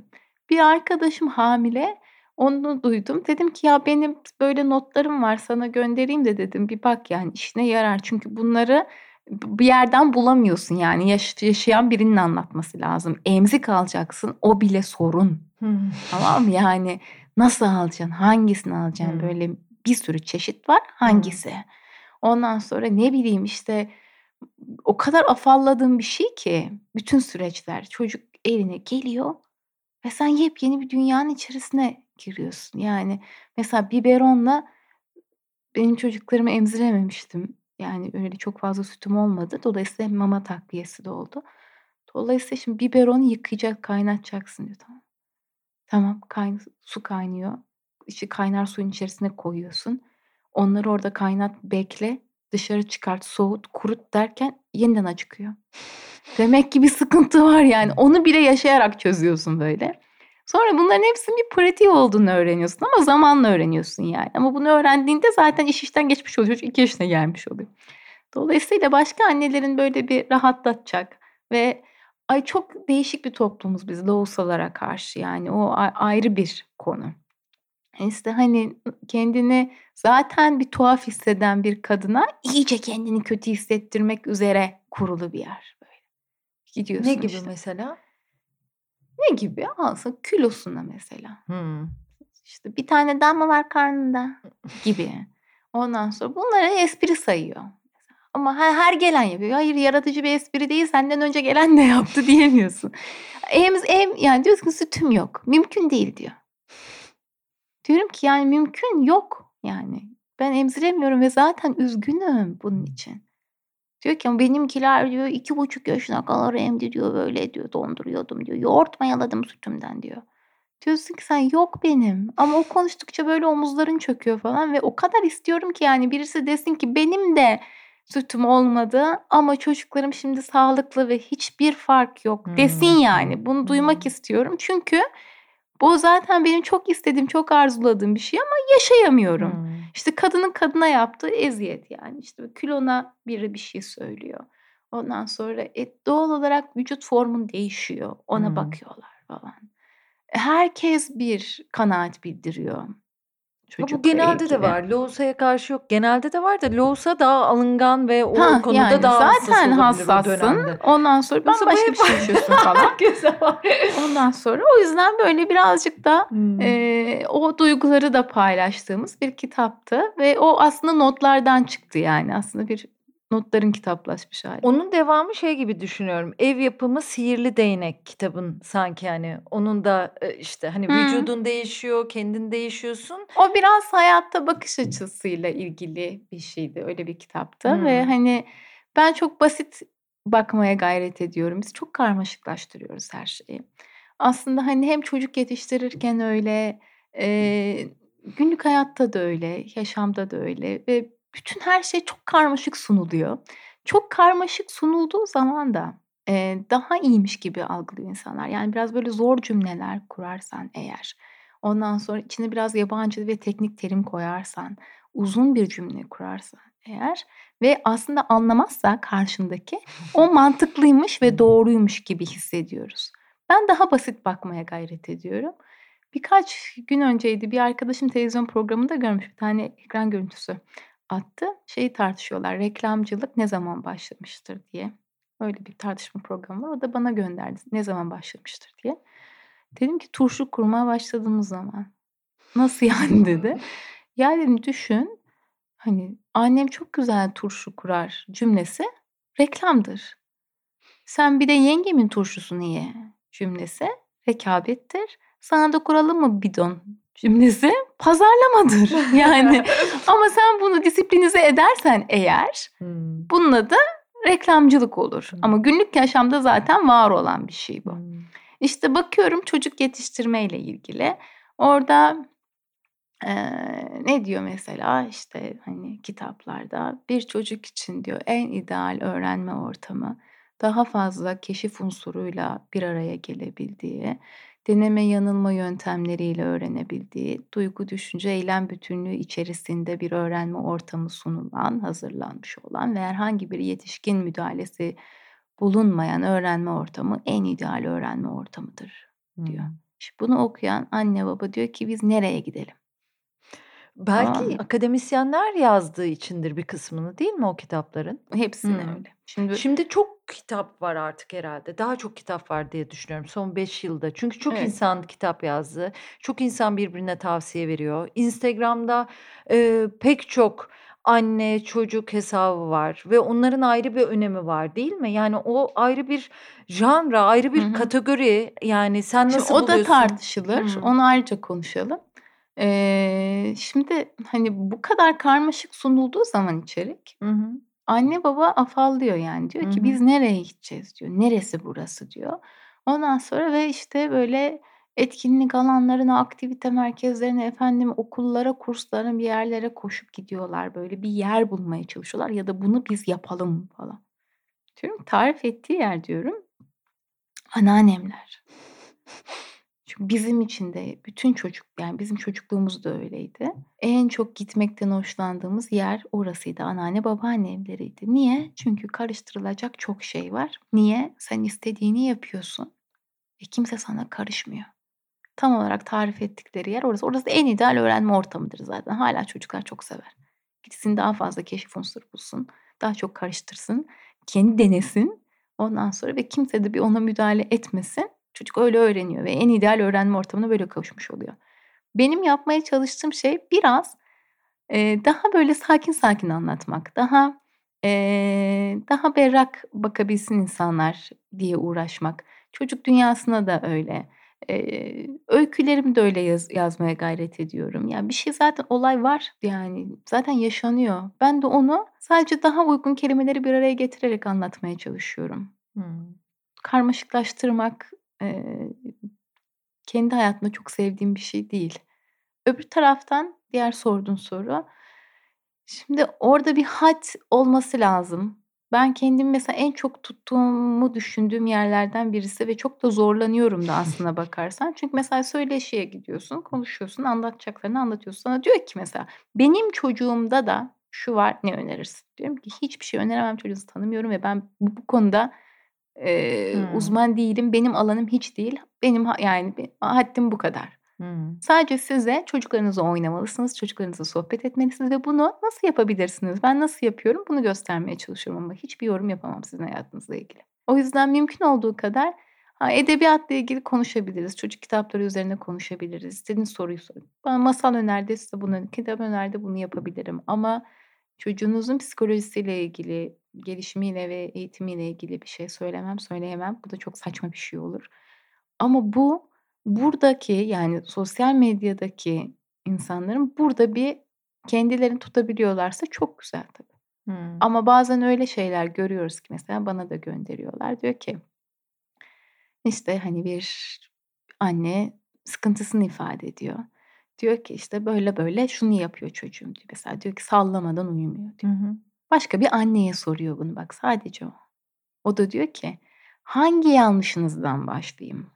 Bir arkadaşım hamile, onu duydum. Dedim ki, "Ya, benim böyle notlarım var, sana göndereyim de" dedim, "Bir bak, yani, işine yarar." Çünkü bunları bir yerden bulamıyorsun, yani, yaş yaşayan birinin anlatması lazım. Emzik alacaksın, o bile sorun. Hımm. Tamam? Yani, nasıl alacaksın, hangisini alacaksın? Hımm. Böyle bir sürü çeşit var, hangisi? Ondan sonra ne bileyim, işte, o kadar afalladığım bir şey ki bütün süreçler. Çocuk eline geliyor ve sen yepyeni bir dünyanın içerisine giriyorsun. Yani, mesela biberonla benim çocuklarımı emzirememiştim. Yani, öyle çok fazla sütüm olmadı. Dolayısıyla mama takviyesi de oldu. Dolayısıyla şimdi biberonu yıkayacak, kaynatacaksın diyor. Tamam. Tamam, kayn su kaynıyor. İşte, kaynar suyun içerisine koyuyorsun. Onları orada kaynat, bekle, dışarı çıkart, soğut, kurut derken yeniden acıkıyor. Demek ki bir sıkıntı var yani. Onu bile yaşayarak çözüyorsun böyle. Sonra bunların hepsinin bir pratiği olduğunu öğreniyorsun ama zamanla öğreniyorsun yani. Ama bunu öğrendiğinde zaten iş işten geçmiş oluyor. Çocuk 2 yaşına gelmiş oluyor. Dolayısıyla başka annelerin böyle bir rahatlatacak ve ay çok değişik bir toplumuz biz lohusalara karşı yani o ayrı bir konu. İşte, hani, kendini zaten bir tuhaf hisseden bir kadına iyice kendini kötü hissettirmek üzere kurulu bir yer böyle. Gidiyorsun Ne gibi işte. mesela? Ne gibi? Aslında kilosuna mesela. Hımm. İşte, "Bir tane mı var karnında?" gibi. Ondan sonra bunları espri sayıyor ama he her gelen yapıyor. Hayır, yaratıcı bir espri değil, senden önce gelen de yaptı diyemiyorsun. Emz em yani diyorsun ki "Sütüm yok." "Mümkün değil." diyor. Diyorum ki "Yani mümkün yok yani. Ben emziremiyorum ve zaten üzgünüm bunun için." Diyor ki "Ama benimkiler" diyor "2,5 yaşına kadar emdiriyor, böyle." diyor, "Donduruyordum." diyor. "Yoğurt mayaladım sütümden." diyor. Diyorsun ki sen "Yok benim." Ama o konuştukça böyle omuzların çöküyor falan ve o kadar istiyorum ki yani birisi desin ki "Benim de sütüm olmadı ama çocuklarım şimdi sağlıklı ve hiçbir fark yok." desin yani. Bunu duymak Hımm. istiyorum. Çünkü bu zaten benim çok istediğim, çok arzuladığım bir şey ama yaşayamıyorum. Hımm. İşte, kadının kadına yaptığı eziyet yani. İşte, kilona biri bir şey söylüyor. Ondan sonra, e, doğal olarak vücut formun değişiyor. Ona Hımm. bakıyorlar falan. Herkes bir kanaat bildiriyor Ha, bu genelde de var. Lohusaya karşı yok. Genelde de var da lohusa daha alıngan ve o Hah, konuda yani daha zaten hassassın. Ondan sonra bu bambaşka bir şey yaşıyorsun falan. Ondan sonra o yüzden böyle birazcık da, Hımm. eee, o duyguları da paylaştığımız bir kitaptı ve o aslında notlardan çıktı yani. Aslında bir notların kitaplaşmış hâli. Onun devamı şey gibi düşünüyorum. Ev yapımı Sihirli Değnek kitabın sanki, hani, onun da, eee, işte, hani, Hıı. vücudun değişiyor, kendin değişiyorsun. O biraz hayatta bakış açısıyla ilgili bir şeydi. Öyle bir kitaptı ve, Hımm. hani, ben çok basit bakmaya gayret ediyorum. Biz çok karmaşıklaştırıyoruz her şeyi. Aslında, hani, hem çocuk yetiştirirken öyle, eee, günlük hayatta da öyle, yaşamda da öyle ve bütün her şey çok karmaşık sunuluyor. Çok karmaşık sunulduğu zaman da, eee, daha iyiymiş gibi algılıyor insanlar. Yani biraz böyle zor cümleler kurarsan eğer, ondan sonra içine biraz yabancı ve teknik terim koyarsan, uzun bir cümle kurarsan eğer ve aslında anlamazsa karşındaki o mantıklıymış ve doğruymuş gibi hissediyoruz. Ben daha basit bakmaya gayret ediyorum. Birkaç gün önceydi, bir arkadaşım televizyon programında görmüş, bir tane ekran görüntüsü attı. Şeyi tartışıyorlar, reklamcılık ne zaman başlamıştır diye. Öyle bir tartışma programı var. O da bana gönderdi, ne zaman başlamıştır diye. Dedim ki turşu kurmaya başladığımız zaman. "Nasıl yani?" dedi. "Ya" dedim, "Düşün, hani, annem çok güzel turşu kurar cümlesi reklamdır. Sen bir de yengemin turşusunu ye cümlesi rekabettir. Sana da kuralım mı bidon cümlesi pazarlamadır." Yani ama sen bunu disiplinize edersen eğer Hımm. Hımm. Bunun adı reklamcılık olur Hımm. ama günlük yaşamda zaten var olan bir şey bu. Hımm. İşte bakıyorum çocuk yetiştirmeyle ilgili. Orada, eee, ne diyor mesela? İşte, hani, kitaplarda bir çocuk için diyor en ideal öğrenme ortamı daha fazla keşif unsuruyla bir araya gelebildiği, deneme yanılma yöntemleriyle öğrenebildiği, duygu, düşünce, eylem bütünlüğü içerisinde bir öğrenme ortamı sunulan, hazırlanmış olan ve herhangi bir yetişkin müdahalesi bulunmayan öğrenme ortamı en ideal öğrenme ortamıdır diyor. Hımm. İşte bunu okuyan anne baba diyor ki biz nereye gidelim? Belki mı? akademisyenler yazdığı içindir bir kısmını değil mi o kitapların? Hepsini Hımm. öyle. Şimdi Şimdi çok kitap var artık herhâlde. Daha çok kitap var diye düşünüyorum son 5 yılda. Çünkü çok Evet. insan kitap yazdı. Çok insan birbirine tavsiye veriyor. Instagram'da, eee, pek çok anne çocuk hesabı var ve onların ayrı bir önemi var, değil mi? Yani o ayrı bir janra, ayrı bir hı. kategori. Yani sen Şimdi nasıl o da buluyorsun? tartışılır. Hımm. Onu ayrıca konuşalım. Eee, şimdi, hani, bu kadar karmaşık sunulduğu zaman içerik, Hı hı. anne baba afallıyor yani. Hı Diyor ki hı. biz nereye gideceğiz diyor. Neresi burası diyor. Ondan sonra ve işte böyle etkinlik alanlarına, aktivite merkezlerine, efendim okullara, kurslara, bir yerlere koşup gidiyorlar. Böyle bir yer bulmaya çalışıyorlar ya da bunu biz yapalım falan. Diyorum tarif ettiği yer diyorum anneannemler. Çünkü bizim için de bütün çocuk yani bizim çocukluğumuz da öyleydi. En çok gitmekten hoşlandığımız yer orasıydı. Anneanne, babaanne evleriydi. Niye? Çünkü karıştırılacak çok şey var. Niye? Sen istediğini yapıyorsun ve kimse sana karışmıyor. Tam olarak tarif ettikleri yer orası. Orası en ideal öğrenme ortamıdır zaten. Hâlâ çocuklar çok sever. Gitsin daha fazla keşif unsuru bulsun, daha çok karıştırsın, kendi denesin. Ondan sonra ve kimse de bir ona müdahale etmesin. Çocuk öyle öğreniyor ve en ideal öğrenme ortamına böyle kavuşmuş oluyor. Benim yapmaya çalıştığım şey biraz, eee, daha böyle sakin sakin anlatmak, daha, eee, daha berrak bakabilsin insanlar diye uğraşmak. Çocuk dünyasına da öyle. Eee, öykülerimi de öyle yaz yazmaya gayret ediyorum. Ya, bir şey zaten olay var, yani, zaten yaşanıyor. Ben de onu sadece daha uygun kelimeleri bir araya getirerek anlatmaya çalışıyorum. Hımm. Karmaşıklaştırmak, eee, kendi hayatımda çok sevdiğim bir şey değil. Öbür taraftan diğer sorduğun soru, şimdi orada bir hat olması lazım. Ben kendimi mesela en çok tuttuğumu düşündüğüm yerlerden birisi ve çok da zorlanıyorum da aslına bakarsan. Çünkü mesela söyleşiye gidiyorsun, konuşuyorsun, anlatacaklarını anlatıyorsun. Sana diyor ki mesela, benim çocuğumda da şu var, ne önerirsin? Diyorum ki hiçbir şey öneremem, çocuğunuzu tanımıyorum ve ben bu konuda, eee, Hımm. uzman değilim. Benim alanım hiç değil. Benim yani haddim bu kadar. Hımm. Sadece size çocuklarınızla oynamalısınız, çocuklarınızla sohbet etmelisiniz ve bunu nasıl yapabilirsiniz? Ben nasıl yapıyorum? Bunu göstermeye çalışıyorum ama hiçbir yorum yapamam sizin hayatınızla ilgili. O yüzden mümkün olduğu kadar ha, edebiyatla ilgili konuşabiliriz, çocuk kitapları üzerine konuşabiliriz. İstediğiniz soruyu sorun. Bana masal önerdi, size bunu, kitap önerdi, bunu yapabilirim ama çocuğunuzun psikolojisiyle ilgili, gelişimiyle ve eğitimiyle ilgili bir şey söylemem, söyleyemem. Bu da çok saçma bir şey olur. Ama bu, buradaki yani sosyal medyadaki insanların burada bir kendilerini tutabiliyorlarsa çok güzel tabii. Hımm. Ama bazen öyle şeyler görüyoruz ki mesela bana da gönderiyorlar. Diyor ki işte, hani, bir anne sıkıntısını ifade ediyor. Diyor ki işte böyle böyle şunu yapıyor çocuğum diyor. Mesela diyor ki sallamadan uyumuyor Hı diyor. hı. Başka bir anneye soruyor bunu bak sadece o. O da diyor ki hangi yanlışınızdan başlayayım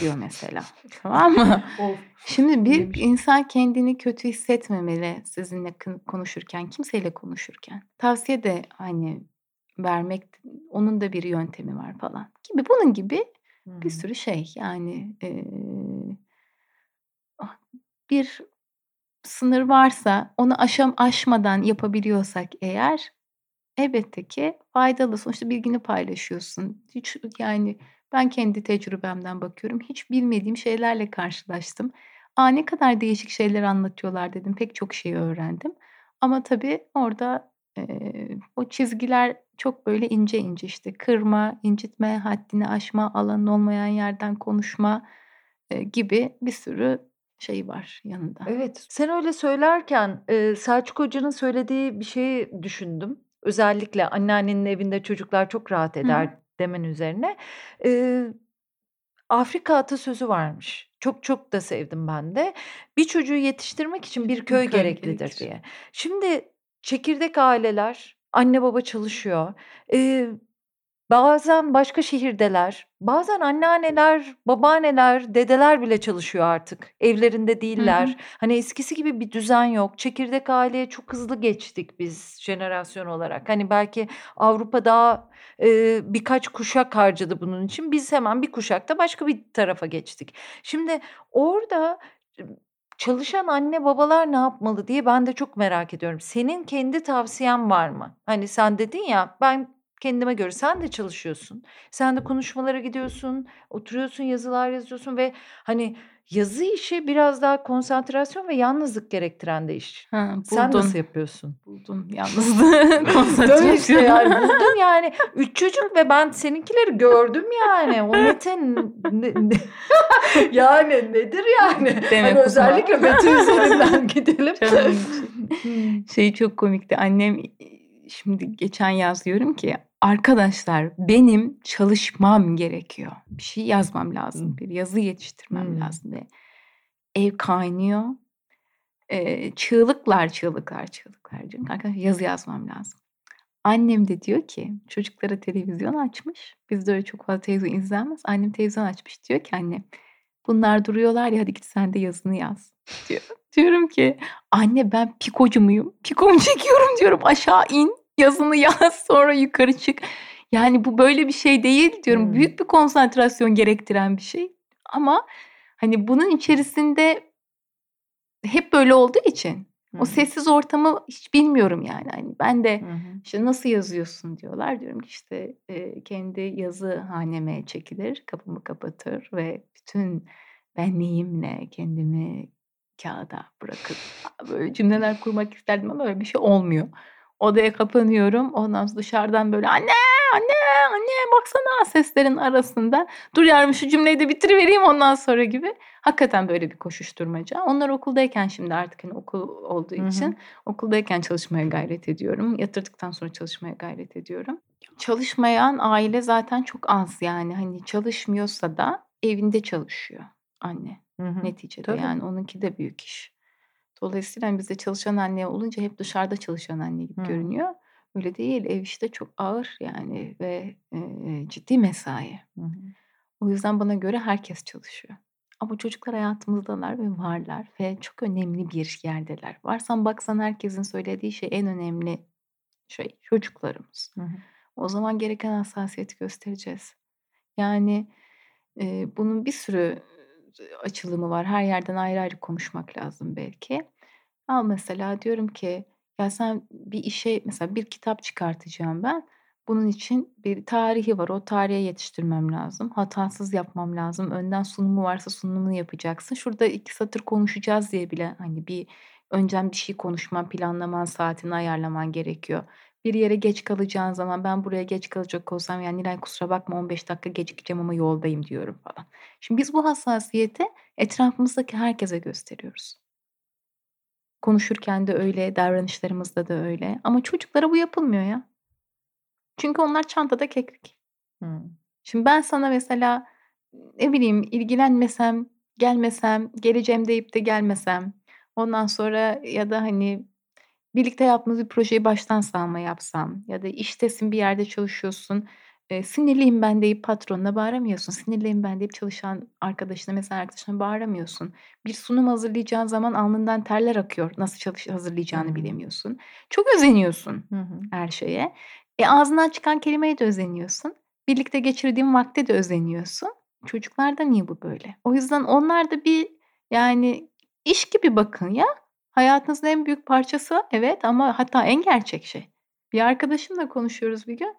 diyor mesela. Tamam mı? Şimdi bir insan kendini kötü hissetmemeli sizinle konuşurken, kimseyle konuşurken. Tavsiye de, hani, vermek onun da bir yöntemi var falan gibi. Bunun gibi bir sürü şey. Yani, ah, bir sınır varsa onu aşam aşmadan yapabiliyorsak eğer elbette ki faydalı. Sonuçta bilgini paylaşıyorsun. Hiç yani ben kendi tecrübemden bakıyorum. Hiç bilmediğim şeylerle karşılaştım. "A, ne kadar değişik şeyler anlatıyorlar." dedim. Pek çok şey öğrendim. Ama tabii orada, eee, o çizgiler çok böyle ince ince işte kırma, incitme, haddini aşma, alanın olmayan yerden konuşma, eee, gibi bir sürü şey var yanında. Evet, sen öyle söylerken, Selçuk Hoca'nın söylediği bir şeyi düşündüm. özellikle anneannenin evinde çocuklar çok rahat eder hı. demen üzerine. Eee, Afrika atasözü varmış. Çok çok da sevdim ben de. Bir çocuğu yetiştirmek için bir Bir köy köy gereklidir gerekir. diye. Şimdi çekirdek aileler, anne baba çalışıyor. Eee, bazen başka şehirdeler. Bazen anneanneler, babaanneler, dedeler bile çalışıyor artık. Evlerinde Hı hı. değiller. Hani eskisi gibi bir düzen yok. Çekirdek aileye çok hızlı geçtik biz jenerasyon olarak. Hani belki Avrupa daha, eee, birkaç kuşak harcadı bunun için. Biz hemen bir kuşakta başka bir tarafa geçtik. Şimdi orada, çalışan anne babalar ne yapmalı diye ben de çok merak ediyorum. Senin kendi tavsiyen var mı? Hani sen dedin ya, ben kendime göre Sen de çalışıyorsun. Sen de konuşmalara gidiyorsun, oturuyorsun, yazılar yazıyorsun ve hani yazı işi biraz daha konsantrasyon ve yalnızlık gerektiren de iş. Ha, Sen nasıl yapıyorsun? Buldum yalnızlığı, mi işte yani buldun yani 3 çocuk ve ben seninkileri gördüm yani. O Mete ne ne yani nedir yani? Deme Hani özellikle Mete üzerinden gidelim. Canım. Hımm. Şey çok komikti. Annem, şimdi geçen yaz diyorum ki arkadaşlar benim çalışmam gerekiyor. Bir şey yazmam lazım. Bir yazı yetiştirmem Hımm. lazım ve ev kaynıyor. Eee, çığlıklar, çığlıklar, çığlıklar ki arkadaşlar yazı yazmam lazım. Annem de diyor ki çocuklara televizyon açmış. Bizde öyle çok fazla televizyon izlenmez. Annem televizyon açmış. Diyor ki annem, "Bunlar duruyorlar ya hadi git sen de yazını yaz." diyor. Diyorum ki, "Anne ben pikocu muyum? Piko mu çekiyorum?" diyorum. "Aşağı in, yazını yaz, sonra yukarı çık." Yani bu böyle bir şey değil diyorum. Hımm. Büyük bir konsantrasyon gerektiren bir şey ama hani bunun içerisinde hep böyle olduğu için Hı o sessiz ortamı hiç bilmiyorum yani. Hani ben de hı. işte, "Nasıl yazıyorsun?" diyorlar. Diyorum ki işte, eee, "Kendi yazıhaneme çekilir, kapımı kapatır ve bütün benliğimle kendimi kağıda bırakıp" Böyle cümleler kurmak isterdim ama öyle bir şey olmuyor. Odaya kapanıyorum. Ondan sonra dışarıdan böyle, "Anne, anne, anne baksana!" seslerin arasında, "Dur yavrum şu cümleyi de bitirivereyim ondan sonra." gibi. Hakikaten böyle bir koşuşturmaca. Onlar okuldayken şimdi artık hani okul olduğu için okuldayken çalışmaya gayret ediyorum. Yatırdıktan sonra çalışmaya gayret ediyorum. Çalışmayan aile zaten çok az yani. Hani çalışmıyorsa da evinde çalışıyor anne Hı hı. neticede. Tabii. Yani onunki de büyük iş. Dolayısıyla hani bizde çalışan anne olunca hep dışarıda çalışan anne gibi Hıı. görünüyor. Öyle değil. Ev işi de çok ağır yani ve, eee, ciddi mesai. Hı. O yüzden bana göre herkes çalışıyor. Ama çocuklar hayatımızdalar ve varlar ve çok önemli bir yerdeler. Varsan baksan herkesin söylediği şey en önemli şey çocuklarımız. Hı hı. O zaman gereken hassasiyeti göstereceğiz. Yani, eee, bunun bir sürü, açılımı var. Her yerden ayrı ayrı konuşmak lazım belki. Al mesela diyorum ki, ya sen bir işe mesela bir kitap çıkartacağım ben. Bunun için bir tarihi var. O tarihe yetiştirmem lazım. Hatasız yapmam lazım. Önden sunumu varsa sunumunu yapacaksın. Şurada 2 satır konuşacağız diye bile hani bir önceden bir şey konuşman, planlaman, saatini ayarlaman gerekiyor. Bir yere geç kalacağın zaman ben buraya geç kalacak olsam, "Ya Nilay kusura bakma 15 dakika gecikeceğim ama yoldayım." diyorum falan. Şimdi biz bu hassasiyeti etrafımızdaki herkese gösteriyoruz. Konuşurken de öyle, davranışlarımızda da öyle ama çocuklara bu yapılmıyor ya. Çünkü onlar çantada keklik. Hımm. Şimdi ben sana mesela, ne bileyim, ilgilenmesem, gelmesem, geleceğim deyip de gelmesem, ondan sonra ya da, hani, birlikte yaptığımız bir projeyi baştan savma yapsam ya da iştesin, bir yerde çalışıyorsun, eee, "Sinirliyim ben." deyip patronuna bağıramıyorsun. "Sinirliyim ben." deyip çalışan arkadaşına, mesai arkadaşına bağıramıyorsun. Bir sunum hazırlayacağın zaman alnından terler akıyor. Nasıl çalış hazırlayacağını bilemiyorsun. Çok özeniyorsun Hı hı. her şeye. E, ağzından çıkan kelimeye de özeniyorsun. Birlikte geçirdiğin vakte de özeniyorsun. Çocuklarda niye bu böyle? O yüzden onlar da bir, yani, iş gibi bakın ya. Hayatınızın en büyük parçası evet ama hatta en gerçek şey. Bir arkadaşımla konuşuyoruz bir gün.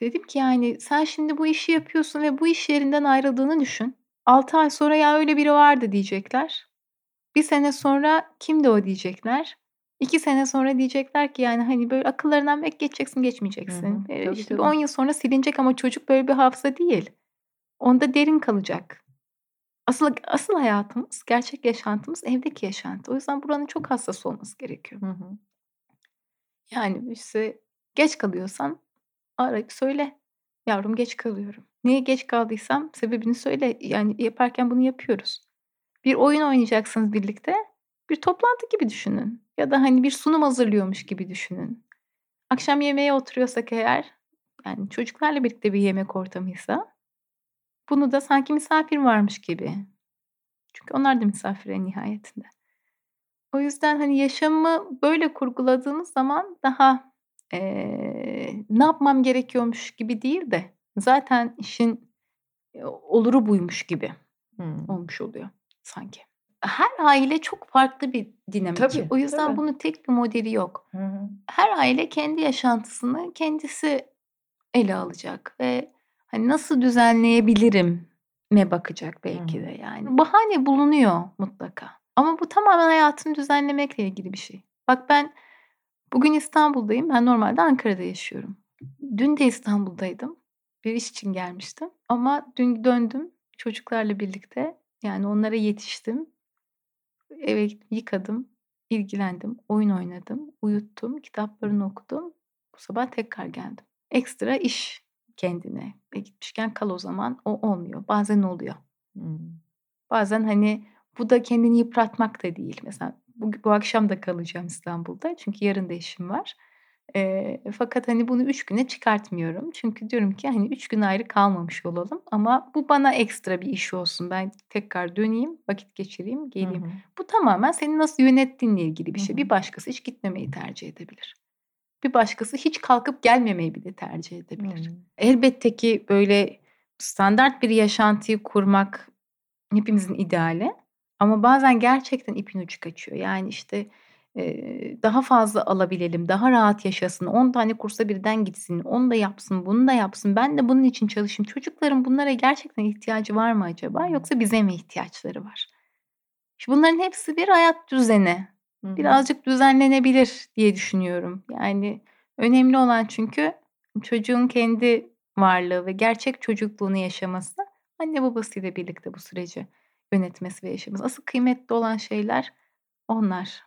Dedim ki, yani, "Sen şimdi bu işi yapıyorsun ve bu iş yerinden ayrıldığını düşün. 6 ay sonra, 'Ya, öyle biri vardı.' diyecekler. 1 sene sonra, 'Kimdi o?' diyecekler. 2 sene sonra diyecekler ki, yani, hani, böyle akıllarından belki geçeceksin, Hı geçmeyeceksin. hı. İşte, tabii. 10 yıl sonra silinecek ama çocuk böyle bir hafıza değil. Onda derin kalacak. Asıl asıl hayatımız, gerçek yaşantımız evdeki yaşantı. O yüzden buranın çok hassas olması gerekiyor. Hı hı. Yani, işte Geç kalıyorsan arayıp söyle. Yavrum geç kalıyorum. Niye geç kaldıysam sebebini söyle. Yani yaparken bunu yapıyoruz. Bir oyun oynayacaksınız birlikte. Bir toplantı gibi düşünün. Ya da hani bir sunum hazırlıyormuş gibi düşünün. Akşam yemeğe oturuyorsak eğer yani çocuklarla birlikte bir yemek ortamıysa bunu da sanki misafir varmış gibi. Çünkü onlar da misafir en nihayetinde. O yüzden hani yaşamı böyle kurguladığımız zaman daha eee, ne yapmam gerekiyormuş gibi değil de zaten işin oluru buymuş gibi Hımm. olmuş oluyor sanki. Her aile çok farklı bir dinamik. Tabii, O yüzden tabii. bunun tek bir modeli yok. Hı hı. Her aile kendi yaşantısını kendisi ele alacak ve hani nasıl düzenleyebilirim'e bakacak belki de yani. Bahane bulunuyor mutlaka ama bu tamamen hayatını düzenlemekle ilgili bir şey. Bak ben bugün İstanbul'dayım. Ben normalde Ankara'da yaşıyorum. Dün de İstanbul'daydım. Bir iş için gelmiştim ama dün döndüm çocuklarla birlikte. Yani onlara yetiştim. Eve yıkadım, ilgilendim, oyun oynadım, uyuttum, kitaplarını okudum. Bu sabah tekrar geldim. Ekstra iş kendine. E, gitmişken kal o zaman. O olmuyor. Bazen oluyor. Hımm. Bazen hani bu da kendini yıpratmak da değil. Mesela bu bu akşam da kalacağım İstanbul'da çünkü yarın da işim var. Eee, fakat hani bunu 3 güne çıkartmıyorum. Çünkü diyorum ki hani 3 gün ayrı kalmamış olalım ama bu bana ekstra bir iş olsun. Ben tekrar döneyim, vakit geçireyim, geleyim. hı. Bu tamamen seni nasıl yönettiğinle ilgili bir Hı şey. hı. Bir başkası hiç gitmemeyi tercih edebilir. Bir başkası hiç kalkıp gelmemeyi bile tercih edebilir. Hımm. Elbette ki böyle standart bir yaşantıyı kurmak hepimizin ideali ama bazen gerçekten ipin ucu kaçıyor. Yani işte, daha fazla alabilelim, daha rahat yaşasın, 10 tane kursa birden gitsin, onu da yapsın, bunu da yapsın, ben de bunun için çalışayım. Çocukların bunlara gerçekten ihtiyacı var mı acaba yoksa bize mi ihtiyaçları var? Bunların hepsi bir hayat düzeni. Birazcık düzenlenebilir diye düşünüyorum. Yani önemli olan çünkü çocuğun kendi varlığı ve gerçek çocukluğunu yaşaması, anne babasıyla birlikte bu süreci yönetmesi ve yaşaması. Asıl kıymetli olan şeyler onlar.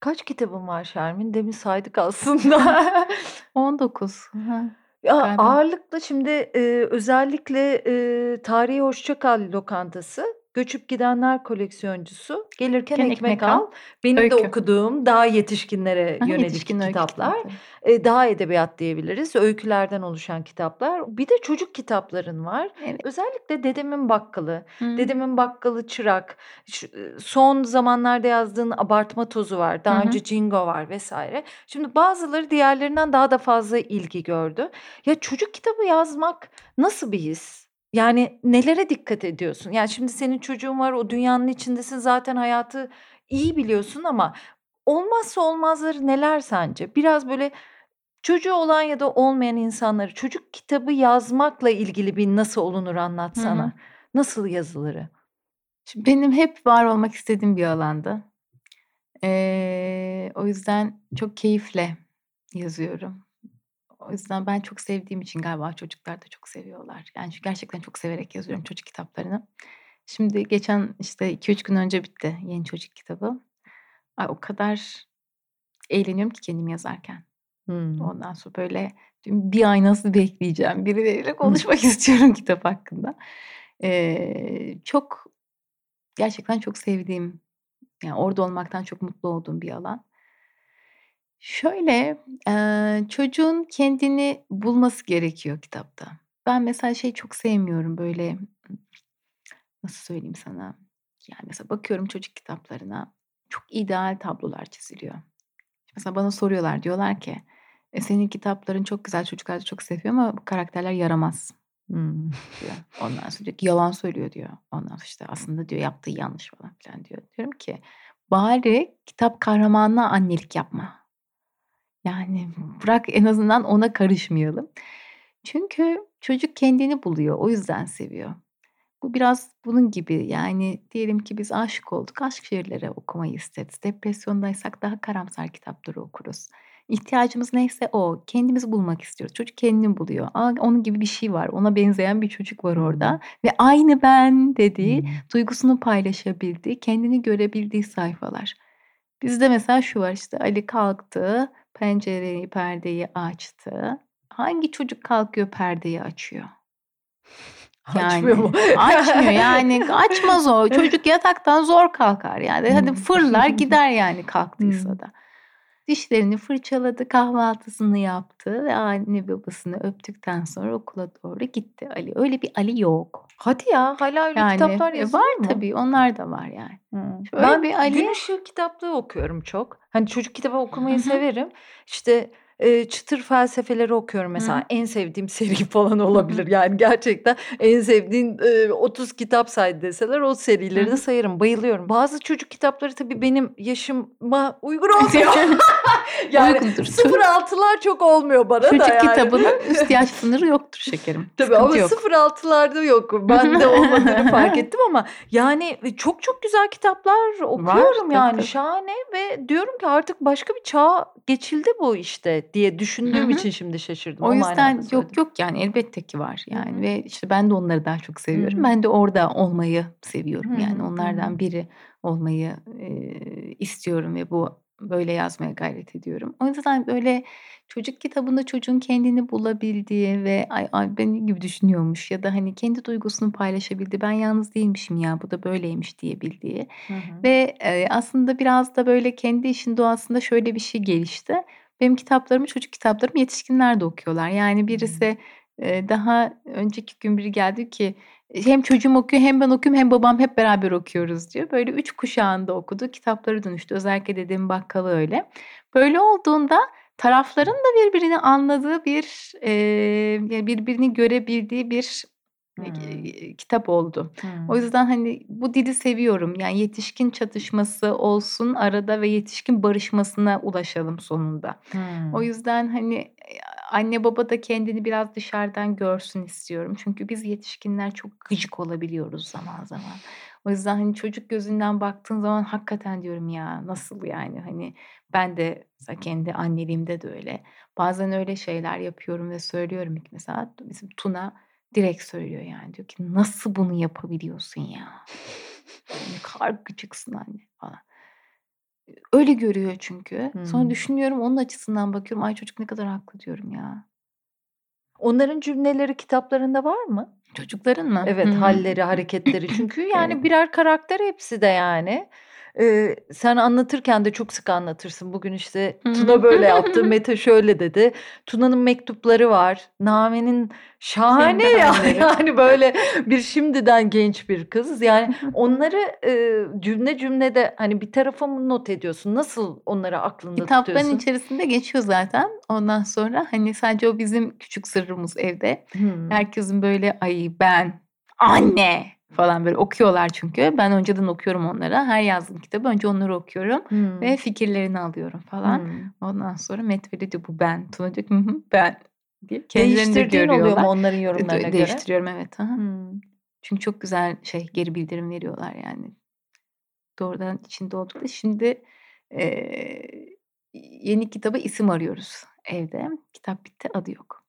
Kaç kitabın var Şermin? Demin saydık aslında. 19. Hı hı. Ya, Galiba. ağırlıklı şimdi, eee, özellikle, eee, Tarihi Hoşça Kal lokantası, Göçüp Gidenler koleksiyoncusu, Gelirken Gelirken Ekmek Ekmek Al. Al, Benim de öykü. okuduğum daha yetişkinlere yönelik yetişkin öykü kitaplar. kitapları. Eee, daha edebiyat diyebiliriz. Öykülerden oluşan kitaplar. Bir de çocuk kitapların var. Evet. Özellikle Dedemin Bakkalı, Hıı. Dedemin Bakkalı Çırak, ııı, son zamanlarda yazdığın Abartma Tozu var, daha hı. önce Cingo var vs. Şimdi bazıları diğerlerinden daha da fazla ilgi gördü. Ya, çocuk kitabı yazmak nasıl bir his? Yani nelere dikkat ediyorsun? Yani şimdi senin çocuğun var, o dünyanın içindesin, zaten hayatı iyi biliyorsun ama olmazsa olmazları neler sence? Biraz böyle çocuğu olan ya da olmayan insanları çocuk kitabı yazmakla ilgili bir nasıl olunur Hı hı. anlatsana. Nasıl yazılırı? Şimdi benim hep var olmak istediğim bir alandı. Eee, o yüzden çok keyifle yazıyorum. O yüzden ben çok sevdiğim için galiba çocuklar da çok seviyorlar. Yani gerçekten çok severek yazıyorum çocuk kitaplarını. Şimdi geçen, işte, 2-3 gün önce bitti yeni çocuk kitabı. Ay, o kadar eğleniyorum ki kendim yazarken. Hımm. Ondan sonra böyle 1 ay nasıl bekleyeceğim? Birileriyle konuşmak istiyorum kitap hakkında. Eee, çok gerçekten çok sevdiğim, yani orada olmaktan çok mutlu olduğum bir alan. Şöyle, eee, çocuğun kendini bulması gerekiyor kitapta. Ben mesela şeyi çok sevmiyorum, böyle, nasıl söyleyeyim sana? Yani mesela bakıyorum çocuk kitaplarına, çok ideal tablolar çiziliyor. Mesela bana soruyorlar, diyorlar ki, "E, senin kitapların çok güzel, çocuklar da çok seviyor ama bu karakterler yaramaz." Hımm. diyor. Ondan sonra diyor ki, "Yalan söylüyor." diyor. Ondan sonra işte, "Aslında" diyor, "yaptığı yanlış." falan filan diyor. Diyorum ki, "Bari kitap kahramanına annelik yapma." Yani bırak en azından ona karışmayalım. Çünkü çocuk kendini buluyor, o yüzden seviyor. Bu biraz bunun gibi, yani diyelim ki biz aşık olduk, aşk şiirleri okumayı isteriz. Depresyondaysak daha karamsar kitapları okuruz. İhtiyacımız neyse o, kendimizi bulmak istiyoruz. Çocuk kendini buluyor. A, onun gibi bir şey var, ona benzeyen bir çocuk var orada ve aynı ben dediği, Hımm. duygusunu paylaşabildiği, kendini görebildiği sayfalar. Bizde mesela şu var, işte, Ali kalktı, pencereyi, perdeyi açtı. Hangi çocuk kalkıyor perdeyi açıyor? Yani Açmıyor mu? açmıyor yani açmaz o. Çocuk yataktan zor kalkar yani. Hadi fırlar gider yani kalktıysa da. Dişlerini fırçaladı, kahvaltısını yaptı ve anne babasını öptükten sonra okula doğru gitti Ali. Öyle bir Ali yok. Hadi ya hala öyle Yani kitaplar e, yazılıyor var mu? tabii onlar da var yani. Şöyle Ben bir Ali gün ışığı kitaplığı okuyorum çok. Hani çocuk kitabı okumayı severim. İşte, çıtır felsefeleri okuyorum mesela. hı. En sevdiğim seri falan olabilir. Yani gerçekten en sevdiğin, eee, 30 kitap say deseler o serileri de sayarım. Bayılıyorum. Bazı çocuk kitapları tabii benim yaşıma uygun olmuyor. Yani Uygundur. Ço 0-6'lar çok olmuyor bana da çocuk yani. kitabının üst yaş sınırı yoktur şekerim. Tabii ama Sıkıntı yok. 0-6'larda yok. Bende olmadığını fark ettim ama yani e, çok çok güzel kitaplar Var okuyorum tabii yani tabii. şahane ve diyorum ki artık başka bir çağa geçildi bu işte diye Hı düşündüğüm hı. için şimdi şaşırdım. O O yüzden yok yok yani elbette ki var yani hı. ve işte ben de onları daha çok seviyorum. hı. Ben de orada olmayı seviyorum Hı yani onlardan biri olmayı, eee, istiyorum ve bu böyle yazmaya gayret ediyorum. O yüzden böyle çocuk kitabında çocuğun kendini bulabildiği ve ay ay benim gibi düşünüyormuş ya da hani kendi duygusunu paylaşabildiği, ben yalnız değilmişim ya bu da böyleymiş diyebildiği Hı hı. ve, eee, aslında biraz da böyle kendi işin doğasında şöyle bir şey gelişti. Benim kitaplarımı, çocuk kitaplarımı yetişkinler de okuyorlar. Yani birisi, eee, daha önceki gün biri geldi ki hem çocuğum okuyor hem ben okuyorum hem babam hep beraber okuyoruz diyor. Böyle 3 kuşağında okuduğu kitaplara dönüştü. Özellikle dedemin bakkalı öyle. Böyle olduğunda tarafların da birbirini anladığı bir, ya birbirini görebildiği bir, Kitap oldu. O Hımm. yüzden hani bu dili seviyorum. Yani yetişkin çatışması olsun arada ve yetişkin barışmasına ulaşalım sonunda. O Hımm. yüzden hani, anne baba da kendini biraz dışarıdan görsün istiyorum. Çünkü biz yetişkinler çok gıcık olabiliyoruz zaman zaman. O yüzden hani çocuk gözünden baktığın zaman hakikaten diyorum ya nasıl yani hani ben de mesela kendi anneliğimde de öyle. Bazen öyle şeyler yapıyorum ve söylüyorum ki mesela bizim Tuna direkt söylüyor yani diyor ki nasıl bunu yapabiliyorsun ya? Ne kadar gıcıksın anne falan. Öyle görüyor çünkü. Sonra Hımm. düşünüyorum onun açısından bakıyorum. Ay çocuk ne kadar haklı diyorum ya. Onların cümleleri kitaplarında var mı? Çocukların mı? Evet, Hımm. halleri, hareketleri çünkü yani birer karakter hepsi de yani. Eee, sen anlatırken de çok sık anlatırsın. Bugün işte Tuna böyle yaptı, Mete şöyle dedi. Tuna'nın mektupları var. Name'nin şahane ya yani böyle bir şimdiden genç bir kız. Yani onları, eee, cümle cümlede hani bir tarafa mı not ediyorsun? Nasıl onları aklında Kitapların tutuyorsun? içerisinde geçiyor zaten. Ondan sonra hani sadece o bizim küçük sırrımız evde. Hımm. Herkesin böyle ay ben, anne falan böyle okuyorlar çünkü. Ben önceden okuyorum onlara. Her yazdığım kitabı önce onları okuyorum ve Hımm. fikirlerini alıyorum falan. Hımm. Ondan sonra Met böyle diyor bu ben. Tuna diyor ki ben diye kendilerini de Değiştirdiğin oluyor mu görüyorlar. onların E, yorumlarına göre? değiştiriyorum evet. Hı. Hımm. Çünkü çok güzel şey geri bildirim veriyorlar yani. Doğrudan içinde oldukları. Şimdi, eee, yeni kitaba isim arıyoruz evde. Kitap bitti, adı yok.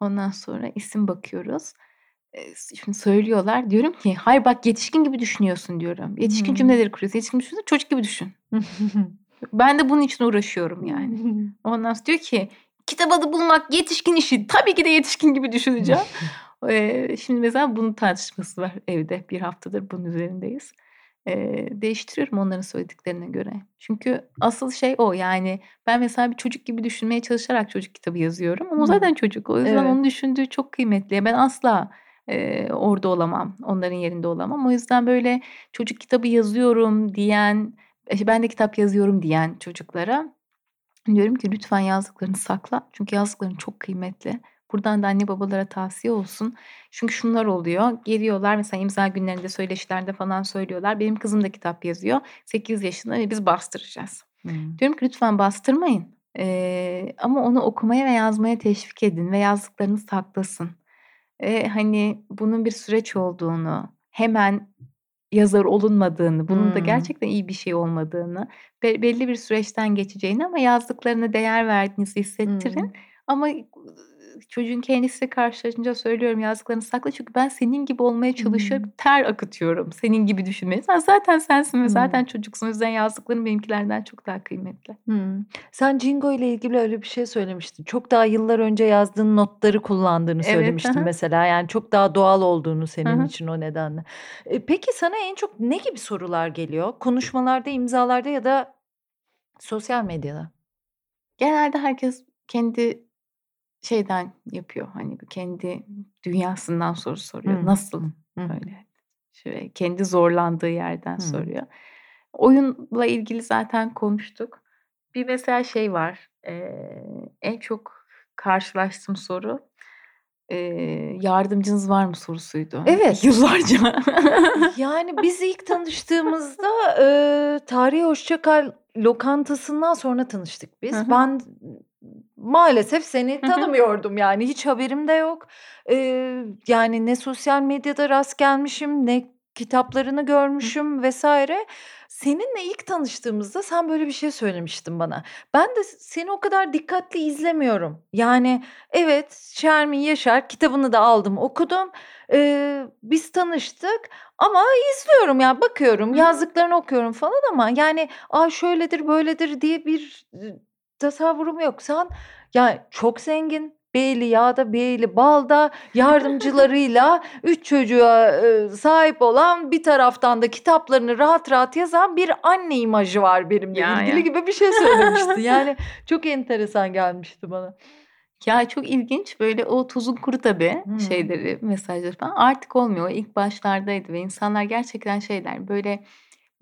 Ondan sonra isim bakıyoruz. Şimdi söylüyorlar. Diyorum ki hayır bak yetişkin gibi düşünüyorsun diyorum. Yetişkin Hımm. cümleleri kuruyorsun. Yetişkin düşünüyorsun çocuk gibi düşün. Ben de bunun için uğraşıyorum yani. Ondan sonra diyor ki kitap adı bulmak yetişkin işi. Tabii ki de yetişkin gibi düşüneceğim. Eee, şimdi mesela bunun tartışması var evde. Bir haftadır bunun üzerindeyiz. Eee, değiştiriyorum onların söylediklerine göre. Çünkü asıl şey o yani ben mesela bir çocuk gibi düşünmeye çalışarak çocuk kitabı yazıyorum ama zaten çocuk. O yüzden Evet. onun düşündüğü çok kıymetli. Ben asla, eee, orada olamam. Onların yerinde olamam. O yüzden böyle çocuk kitabı yazıyorum diyen, ben de kitap yazıyorum diyen çocuklara diyorum ki lütfen yazdıklarını sakla. Çünkü yazdıkların çok kıymetli. Buradan da anne babalara tavsiye olsun. Çünkü şunlar oluyor. Geliyorlar mesela imza günlerinde, söyleşilerde falan söylüyorlar. Benim kızım da kitap yazıyor. 8 yaşında ve biz bastıracağız. Hımm. Diyorum ki lütfen bastırmayın. Eee, ama onu okumaya ve yazmaya teşvik edin ve yazdıklarını saklasın. Eee, hani bunun bir süreç olduğunu, hemen yazar olunmadığını, bunun da Hımm. gerçekten iyi bir şey olmadığını, be belli bir süreçten geçeceğini ama yazdıklarına değer verdiğinizi hissettirin. Hımm. Ama çocuğun kendisiyle karşılaşınca söylüyorum yazdıklarını sakla çünkü ben senin gibi olmaya çalışıyorum. Hımm. Ter akıtıyorum senin gibi düşünmeye. Sen zaten sensin ve zaten Hımm. çocuksun. O yüzden yazdıkların benimkilerden çok daha kıymetli. Hımm. Sen Jingo ile ilgili öyle bir şey söylemiştin. Çok daha yıllar önce yazdığın notları kullandığını Evet. Söylemiştin mesela. Yani çok daha doğal olduğunu senin için o nedenle. Eee, peki sana en çok ne gibi sorular geliyor? Konuşmalarda, imzalarda ya da sosyal medyada? Genelde herkes kendi şeyden yapıyor. Hani kendi dünyasından soru soruyor. Hımm. Nasıl? Hı hı. Böyle şöyle kendi zorlandığı yerden Hımm. soruyor. Oyunla ilgili zaten konuştuk. Bir mesela şey var. Eee, en çok karşılaştığım soru, eee, "Yardımcınız var mı?" sorusuydu. Evet. Yıllarca. Yani biz ilk tanıştığımızda, eee, Tarihi Hoşça Kal lokantasından sonra tanıştık biz. hı. Ben maalesef seni tanımıyordum yani hiç haberim de yok. Eee, yani ne sosyal medyada rast gelmişim ne kitaplarını görmüşüm vs. Seninle ilk tanıştığımızda sen böyle bir şey söylemiştin bana. Ben de seni o kadar dikkatli izlemiyorum. Yani evet, Şermin Yaşar kitabını da aldım, okudum. Eee, biz tanıştık ama izliyorum ya, bakıyorum, Hı hı. yazdıklarını okuyorum falan ama yani, a, şöyledir, böyledir diye bir, tasavvurum yok. Sen ya çok zengin, bir eli yağda bir eli balda yardımcılarıyla 3 çocuğa, ııı, sahip olan, bir taraftan da kitaplarını rahat rahat yazan bir anne imajı var benimle Ya, ilgili ya. gibi bir şey söylemiştin. Yani çok enteresan gelmişti bana. Ya, çok ilginç. Böyle o tuzun kuru tabii Hımm. şeyleri, mesajları falan. Artık olmuyor. İlk başlardaydı ve insanlar gerçekten şeyler, böyle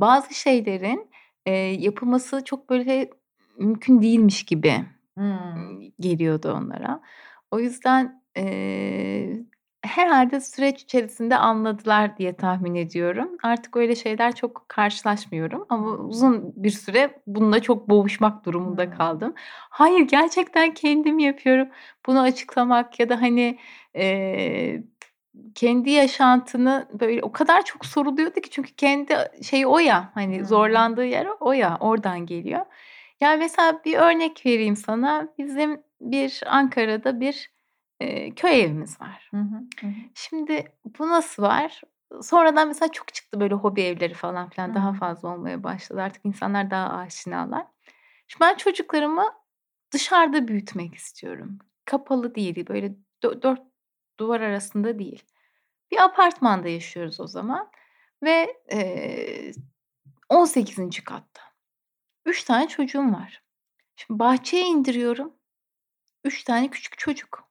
bazı şeylerin, eee, yapılması çok böyle mümkün değilmiş gibi, Hımm. geliyordu onlara. O yüzden, eee, herhâlde süreç içerisinde anladılar diye tahmin ediyorum. Artık öyle şeyler çok karşılaşmıyorum ama uzun bir süre bununla çok boğuşmak durumunda kaldım. Hayır, gerçekten kendim yapıyorum. Bunu açıklamak ya da, hani, eee, kendi yaşantını böyle o kadar çok soruluyordu ki çünkü kendi şeyi o ya, hani, zorlandığı yer o ya, oradan geliyor. Ya, mesela bir örnek vereyim sana. Bizim bir Ankara'da bir, eee, köy evimiz var. Hı hı. Şimdi bu nasıl var? Sonradan mesela çok çıktı böyle hobi evleri falan filan. Daha fazla olmaya başladı. Artık insanlar daha aşinalar. Şimdi ben çocuklarımı dışarıda büyütmek istiyorum. Kapalı değil, böyle dö dört duvar arasında değil. Bir apartmanda yaşıyoruz o zaman ve, eee, 18'inci katta. 3 tane çocuğum var. Şimdi bahçeye indiriyorum. 3 tane küçük çocuk.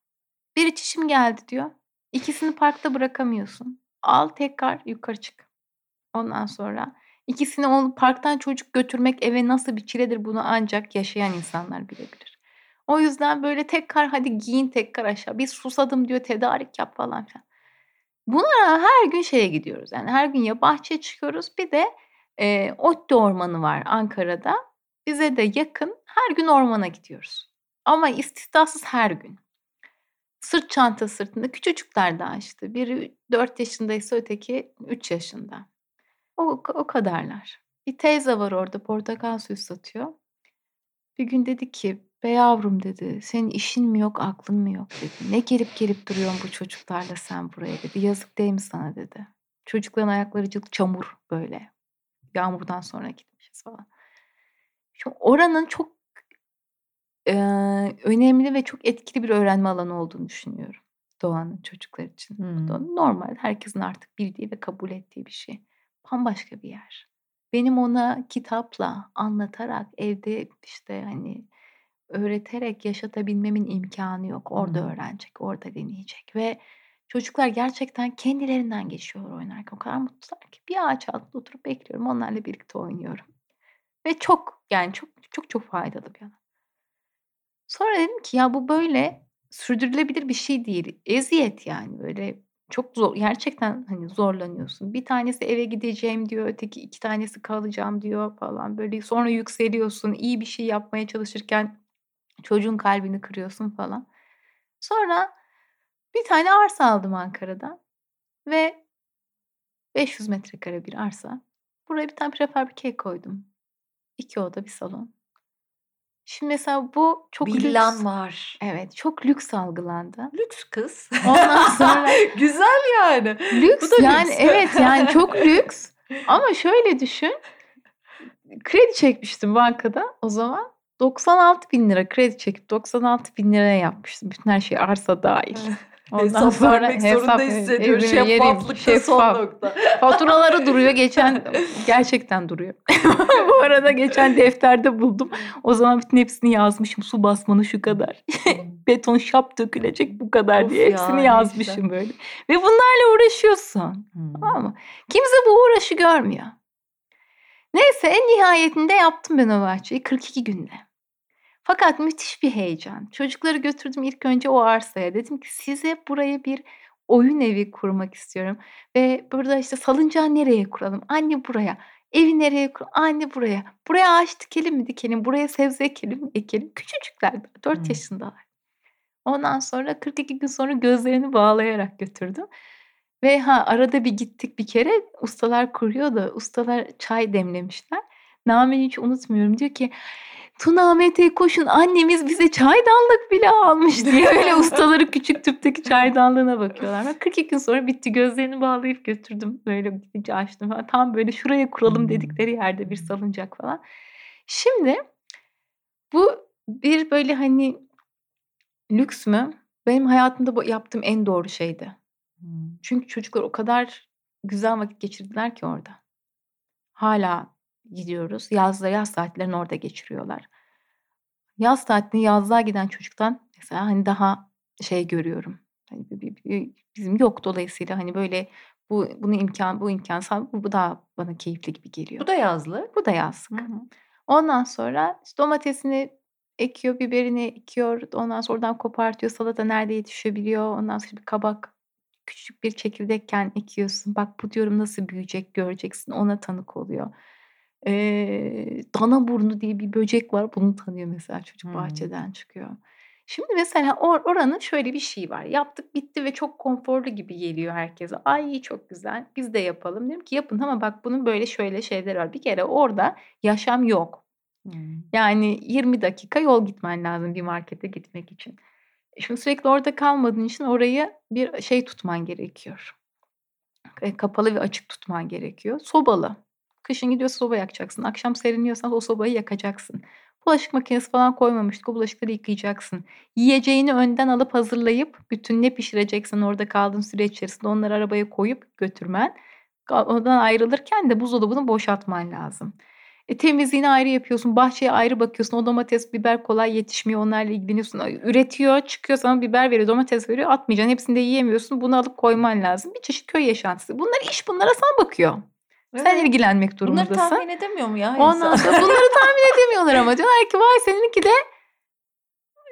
Biri "Çişim geldi." diyor. İkisini parkta bırakamıyorsun. Al tekrar yukarı çık. Ondan sonra ikisini o parktan çocuk götürmek eve nasıl bir çiledir bunu ancak yaşayan insanlar bilebilir. O yüzden böyle tekrar "Hadi giyin tekrar aşağı." "Bir susadım." diyor, "Tedarik yap." falan filan. Buna her gün şeye gidiyoruz, yani her gün ya bahçeye çıkıyoruz bir de, eee, ODTÜ ormanı var Ankara'da. Bize de yakın. Her gün ormana gidiyoruz ama istisnasız her gün. Sırt çantası sırtında. Küçücükler daha işte. Biri 4 yaşındaysa öteki 3 yaşında. O o kadarlar. Bir teyze var orada portakal suyu satıyor. Bir gün dedi ki, "Be yavrum" dedi, "Senin işin mi yok, aklın mı yok?" dedi. "Ne gelip gelip duruyorsun bu çocuklarla sen buraya?" dedi. "Yazık değil mi sana?" dedi. Çocukların ayakları çamur böyle. Yağmurdan sonra gitmişiz falan. Şimdi oranın çok, eee, önemli ve çok etkili bir öğrenme alanı olduğunu düşünüyorum doğanın çocuklar için. Da Hımm. normal. Herkesin artık bildiği ve kabul ettiği bir şey. Bambaşka bir yer. Benim ona kitapla, anlatarak, evde işte, hani, öğreterek yaşatabilmemin imkânı yok. Orada Hımm. öğrenecek, orada deneyecek ve çocuklar gerçekten kendilerinden geçiyorlar oynarken. O kadar mutlular ki. Bir ağaç altında oturup bekliyorum. Onlarla birlikte oynuyorum ve çok, yani çok çok çok faydalı bir alan. Sonra dedim ki ya bu böyle sürdürülebilir bir şey değil. Eziyet yani böyle çok zor. Gerçekten hani zorlanıyorsun. Bir tanesi eve gideceğim diyor, öteki 2 tanesi kalacağım diyor falan. Böyle sonra yükseliyorsun. İyi bir şey yapmaya çalışırken çocuğun kalbini kırıyorsun falan. Sonra bir tane arsa aldım Ankara'da ve 500 metrekare bir arsa. Buraya bir tane prefabrik ev koydum. 2 oda, 1 salon. Şimdi mesela bu çok Villan lüks. var. Evet, çok lüks algılandı. Lüks kız. Ondan sonra Güzel yani. lüks Bu da yani lüks. evet yani çok lüks. Ama şöyle düşün. Kredi çekmiştim bankada o zaman. 96 bin lira kredi çekip 96 bin liraya yapmıştım. Bütün her şey arsa dahil. Ondan hesap sonra vermek zorunda hesap- hissediyor. evime yerim, Şeffaflıkta son şeffaf. nokta. Faturaları duruyor. Geçen gerçekten duruyor. Bu arada geçen defterde buldum. O zaman bütün hepsini yazmışım. Su basmanı şu kadar. Beton şap dökülecek bu kadar Of diye ya, hepsini ne yazmışım işler. böyle. Ve bunlarla uğraşıyorsun. Tamam mı? Kimse bu uğraşı görmüyor. Neyse en nihayetinde yaptım ben o bahçeyi 42 günde. Fakat müthiş bir heyecan. Çocukları götürdüm ilk önce o arsaya. Dedim ki size buraya bir oyun evi kurmak istiyorum. Ve burada işte salıncağı nereye kuralım? Anne buraya. Evi nereye kuralım? Anne buraya. Buraya ağaç dikelim mi dikelim? Buraya sebze ekelim mi ekelim? Küçücükler 4 Hmm. yaşındalar. Ondan sonra 42 gün sonra gözlerini bağlayarak götürdüm. Ve ha arada bir gittik bir kere ustalar kuruyor da ustalar çay demlemişler. Namen'i hiç unutmuyorum. Diyor ki Tuna Ahmet'e koşun annemiz bize çaydanlık bile almış diye öyle ustaları küçük tüpteki çaydanlığına bakıyorlar. Ben 42 gün sonra bitti gözlerini bağlayıp götürdüm. Böyle gidince açtım falan. Tam böyle şuraya kuralım dedikleri yerde bir salıncak falan. Şimdi bu bir böyle hani lüks mü? Benim hayatımda yaptığım en doğru şeydi. Çünkü çocuklar o kadar güzel vakit geçirdiler ki orada. Hala gidiyoruz. Yazda yaz saatlerini orada geçiriyorlar. Yaz tatilini yazlığa giden çocuktan mesela hani daha şey görüyorum. Hani bizim yok dolayısıyla hani böyle bu bunu imkan bu imkansal bu, bu daha bana keyifli gibi geliyor. Bu da yazlı. bu da yazlık. Ondan sonra işte domatesini ekiyor, biberini ekiyor. Ondan sonra oradan kopartıyor. Salata nerede yetişebiliyor. Ondan sonra bir kabak küçük bir çekirdekken ekiyorsun. Bak bu diyorum nasıl büyüyecek göreceksin. Ona tanık oluyor. Ee, dana burnu diye bir böcek var. Bunu tanıyor mesela çocuk Hmm. bahçeden çıkıyor. Şimdi mesela or- oranın şöyle bir şey var. Yaptık bitti ve çok konforlu gibi geliyor herkese. Ay çok güzel biz de yapalım. Diyorum ki yapın ama bak bunun böyle şöyle şeyler var. Bir kere orada yaşam yok. Yani 20 dakika yol gitmen lazım bir markete gitmek için. E Şimdi sürekli orada kalmadığın için orayı bir şey tutman gerekiyor. E, Kapalı ve açık tutman gerekiyor. Sobalı. Kışın gidiyorsun soba yakacaksın. Akşam seriniyorsan o sobayı yakacaksın. Bulaşık makinesi falan koymamıştık. O bulaşıkları yıkayacaksın. Yiyeceğini önden alıp hazırlayıp bütün ne pişireceksin orada kaldığın süre içerisinde onları arabaya koyup götürmen. Ondan ayrılırken de buzdolabını boşaltman lazım. E, temizliğini ayrı yapıyorsun. Bahçeye ayrı bakıyorsun. O domates, biber kolay yetişmiyor. Onlarla ilgileniyorsun. Üretiyor, çıkıyor sana biber veriyor, domates veriyor. Atmayacaksın. Hepsini de yiyemiyorsun. Bunu alıp koyman lazım. Bir çeşit köy yaşantısı. Bunlar iş bunlara sen bakıyor. Sen Evet. ilgilenmek Bunları durumundasın. tahmin edemiyor mu ya Ondan sonra bunları tahmin edemiyorlar ama diyorlar ki vay seninki de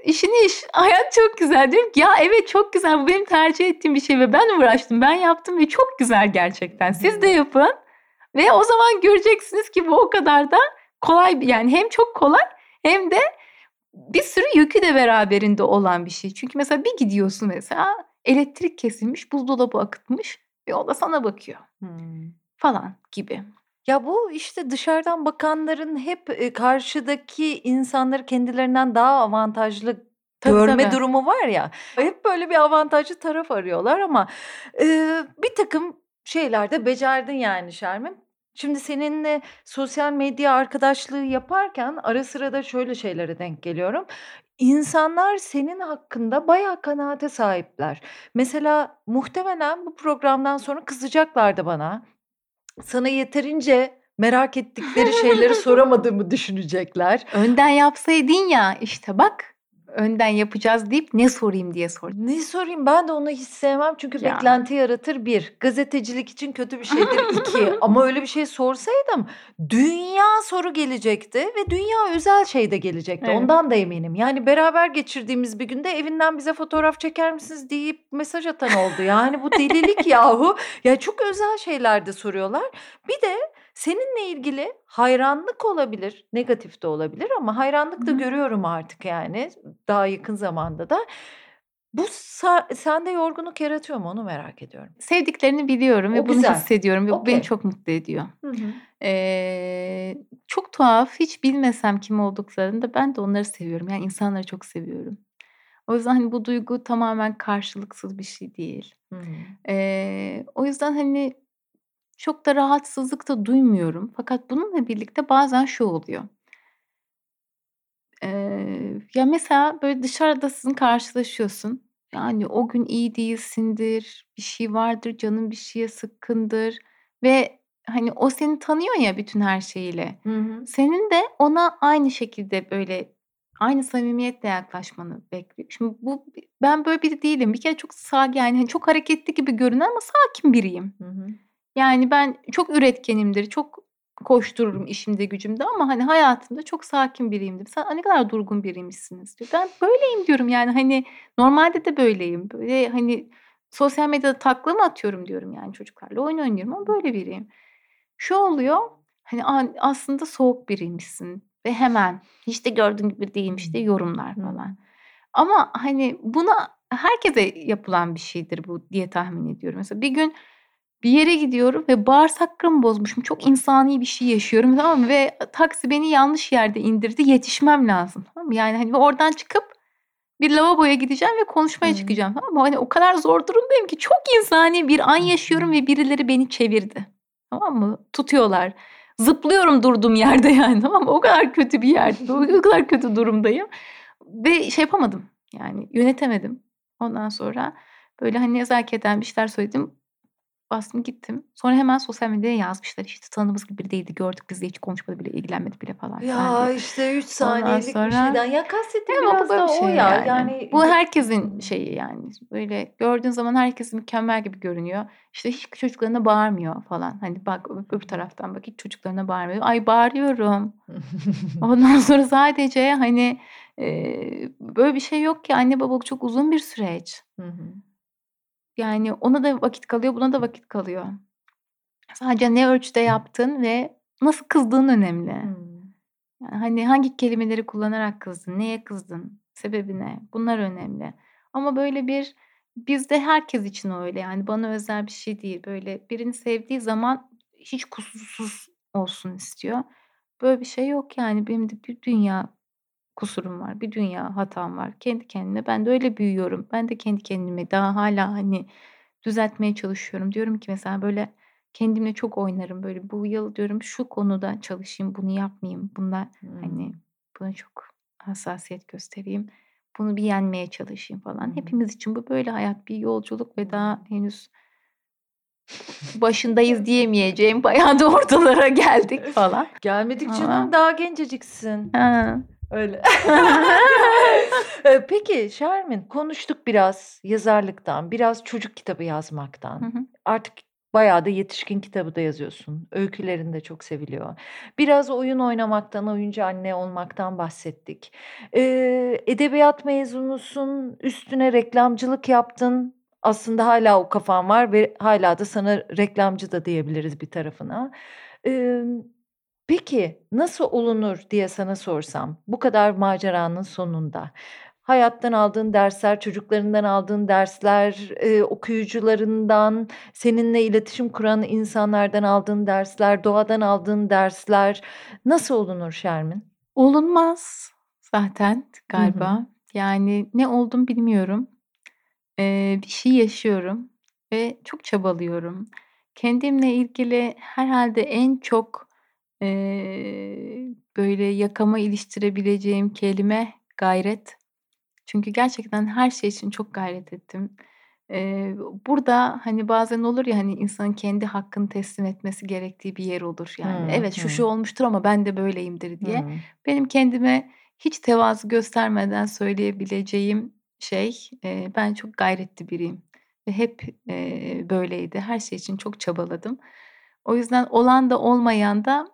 işini iş. Hayat çok güzel. Diyorum ki ya evet çok güzel. Bu benim tercih ettiğim bir şey ve ben uğraştım. Ben yaptım ve çok güzel gerçekten. Siz de yapın. Ve o zaman göreceksiniz ki bu o kadar da kolay yani hem çok kolay hem de bir sürü yükü de beraberinde olan bir şey. Çünkü mesela bir gidiyorsun mesela elektrik kesilmiş, buzdolabı akıtmış ve o da sana bakıyor Hmm. Falan gibi. Ya bu işte dışarıdan bakanların hep karşıdaki insanları kendilerinden daha avantajlı Tabii, görme tabii. durumu var ya. Hep böyle bir avantajlı taraf arıyorlar ama e, bir takım şeylerde becerdin yani Şermin. Şimdi seninle sosyal medya arkadaşlığı yaparken ara sıra da şöyle şeylere denk geliyorum. İnsanlar senin hakkında bayağı kanaate sahipler. Mesela muhtemelen bu programdan sonra kızacaklardı bana. Sana yeterince merak ettikleri şeyleri soramadığımı düşünecekler. Önden yapsaydın ya işte bak önden yapacağız deyip ne sorayım diye sordum. Ne sorayım ben de onu hiç sevmem çünkü Ya. beklenti yaratır bir. Gazetecilik için kötü bir şeydir iki. Ama öyle bir şey sorsaydım dünya soru gelecekti ve dünya özel şey de gelecekti. Evet. Ondan da eminim. Yani beraber geçirdiğimiz bir günde evinden bize fotoğraf çeker misiniz deyip mesaj atan oldu. Yani bu delilik yahu. Ya çok özel şeyler de soruyorlar. Bir de seninle ilgili hayranlık olabilir, negatif de olabilir ama hayranlık da Hı görüyorum artık yani daha yakın zamanda da. Bu sende yorgunluk yaratıyor mu onu merak ediyorum. Sevdiklerini biliyorum ve O bunu güzel. hissediyorum ve bu Okey. beni çok mutlu ediyor. Eee, çok tuhaf, hiç bilmesem kim olduklarını da ben de onları seviyorum. Yani insanları çok seviyorum. O yüzden, hani, bu duygu tamamen karşılıksız bir şey değil. Hı hı. Eee, o yüzden, hani, çok da rahatsızlık da duymuyorum. Fakat bununla birlikte bazen şu oluyor. Eee, ya, mesela, böyle, dışarıdasın, karşılaşıyorsun. Yani, o gün iyi değilsindir, bir şey vardır, canın bir şeye sıkkındır ve, hani, o seni tanıyor ya bütün her şeyiyle. Hı hı. Senin de ona aynı şekilde, böyle, aynı samimiyetle yaklaşmanı bekliyor. Şimdi bu ben böyle biri değilim. Bir kere çok sa yani, hani, çok hareketli gibi görünen ama sakin biriyim. Hı hı. Yani, ben çok üretkenimdir, çok koştururum işimde gücümde ama, hani, hayatımda çok sakin biriyimdir. "Sen, ne kadar durgun biriymişsiniz." diyor. Ben böyleyim diyorum, yani, hani, normalde de böyleyim. Böyle, hani, sosyal medyada takla mı atıyorum diyorum, yani, çocuklarla oyun oynuyorum ama böyle biriyim. Şu oluyor, hani, an aslında soğuk biriymişsin ve hemen hiç de gördüğün gibi değilmiş diye yorumlar falan. Ama, hani, buna herkese yapılan bir şeydir bu diye tahmin ediyorum. Mesela bir gün bir yere gidiyorum ve bağırsaklarımı bozmuşum. Çok insani bir şey yaşıyorum, tamam mı? Ve taksi beni yanlış yerde indirdi. Yetişmem lazım, tamam mı? Yani, hani, oradan çıkıp bir lavaboya gideceğim ve konuşmaya Hıı. çıkacağım, tamam mı? Hani, o kadar zor durumdayım ki çok insani bir an yaşıyorum ve birileri beni çevirdi, tamam mı? Tutuyorlar. Zıplıyorum durduğum yerde, yani, tamam mı? O kadar kötü bir yerde, o kadar kötü durumdayım ve şey yapamadım, yani, yönetemedim. Ondan sonra, böyle, hani, nezaketen bir şeyler söyledim. Bastım gittim. Sonra hemen sosyal medyaya yazmışlar, işte, "Tanıdığımız gibi biri değildi, gördük biz de hiç konuşmadı bile, ilgilenmedi bile." falan Ya, diye. işte 3 Ondan saniyelik bir sonra şeyden. Ya, kastettiğim biraz da bir o şey, ya. yani. Yani Bu herkesin şeyi, yani. Böyle gördüğün zaman herkes mükemmel gibi görünüyor. İşte, hiç çocuklarına bağırmıyor falan. Hani, bak öbür taraftan bak, hiç çocuklarına bağırmıyor. Ay, bağırıyorum. Ondan sonra sadece, hani, eee, böyle bir şey yok ki. Anne babalık çok uzun bir süreç. Hı hı. Yani, ona da vakit kalıyor, buna da vakit kalıyor. Sadece ne ölçüde yaptığın ve nasıl kızdığın önemli. Yani, hani, hangi kelimeleri kullanarak kızdın, neye kızdın, sebebi ne? Bunlar önemli. Ama böyle bir bizde herkes için öyle, yani, bana özel bir şey değil. Böyle birini sevdiği zaman hiç kusursuz olsun istiyor. Böyle bir şey yok, yani. Benim de bir dünya kusurum var, bir dünya hatam var. Kendi kendime ben de öyle büyüyorum. Ben de kendi kendimi daha hâlâ, hani, düzeltmeye çalışıyorum. Diyorum ki mesela, böyle, kendimle çok oynarım. Böyle, bu yıl diyorum şu konuda çalışayım, bunu yapmayayım. Bunda, hani, Hımm. buna çok hassasiyet göstereyim. Bunu bir yenmeye çalışayım falan. hı. Hepimiz için bu böyle hayat bir yolculuk ve daha henüz başındayız diyemeyeceğim, bayağı da ortalara geldik falan Gelmedik canım, ama daha genceciksin. Ha. Öyle. Peki Şermin, konuştuk biraz yazarlıktan, biraz çocuk kitabı Hı yazmaktan. hı. Artık bayağı da yetişkin kitabı da yazıyorsun. Öykülerin de çok seviliyor. Biraz oyun oynamaktan, oyuncu anne olmaktan bahsettik. Eee, edebiyat mezunusun, üstüne reklamcılık yaptın. Aslında hâlâ o kafan var ve hâlâ da sana reklamcı da diyebiliriz bir tarafına. Emm, peki nasıl olunur diye sana sorsam bu kadar maceranın sonunda, hayattan aldığın dersler, çocuklarından aldığın dersler, eee, okuyucularından, seninle iletişim kuran insanlardan aldığın dersler, doğadan aldığın dersler nasıl olunur Şermin? Olunmaz zaten galiba. Yani, ne oldum bilmiyorum. Eee, bir şey yaşıyorum ve çok çabalıyorum. Kendimle ilgili herhâlde en çok, eee, böyle yakama iliştirebileceğim kelime gayret. Çünkü gerçekten her şey için çok gayret ettim. Eee, burada, hani, bazen olur ya, hani, insanın kendi hakkını teslim etmesi gerektiği bir yer olur. Yani, Hı evet, şu şu hı. olmuştur ama ben de böyleyimdir diye. Hıı. Benim kendime hiç tevazu göstermeden söyleyebileceğim şey, eee, ben çok gayretli biriyim ve hep, eee, böyleydi. Her şey için çok çabaladım. O yüzden olan da olmayan da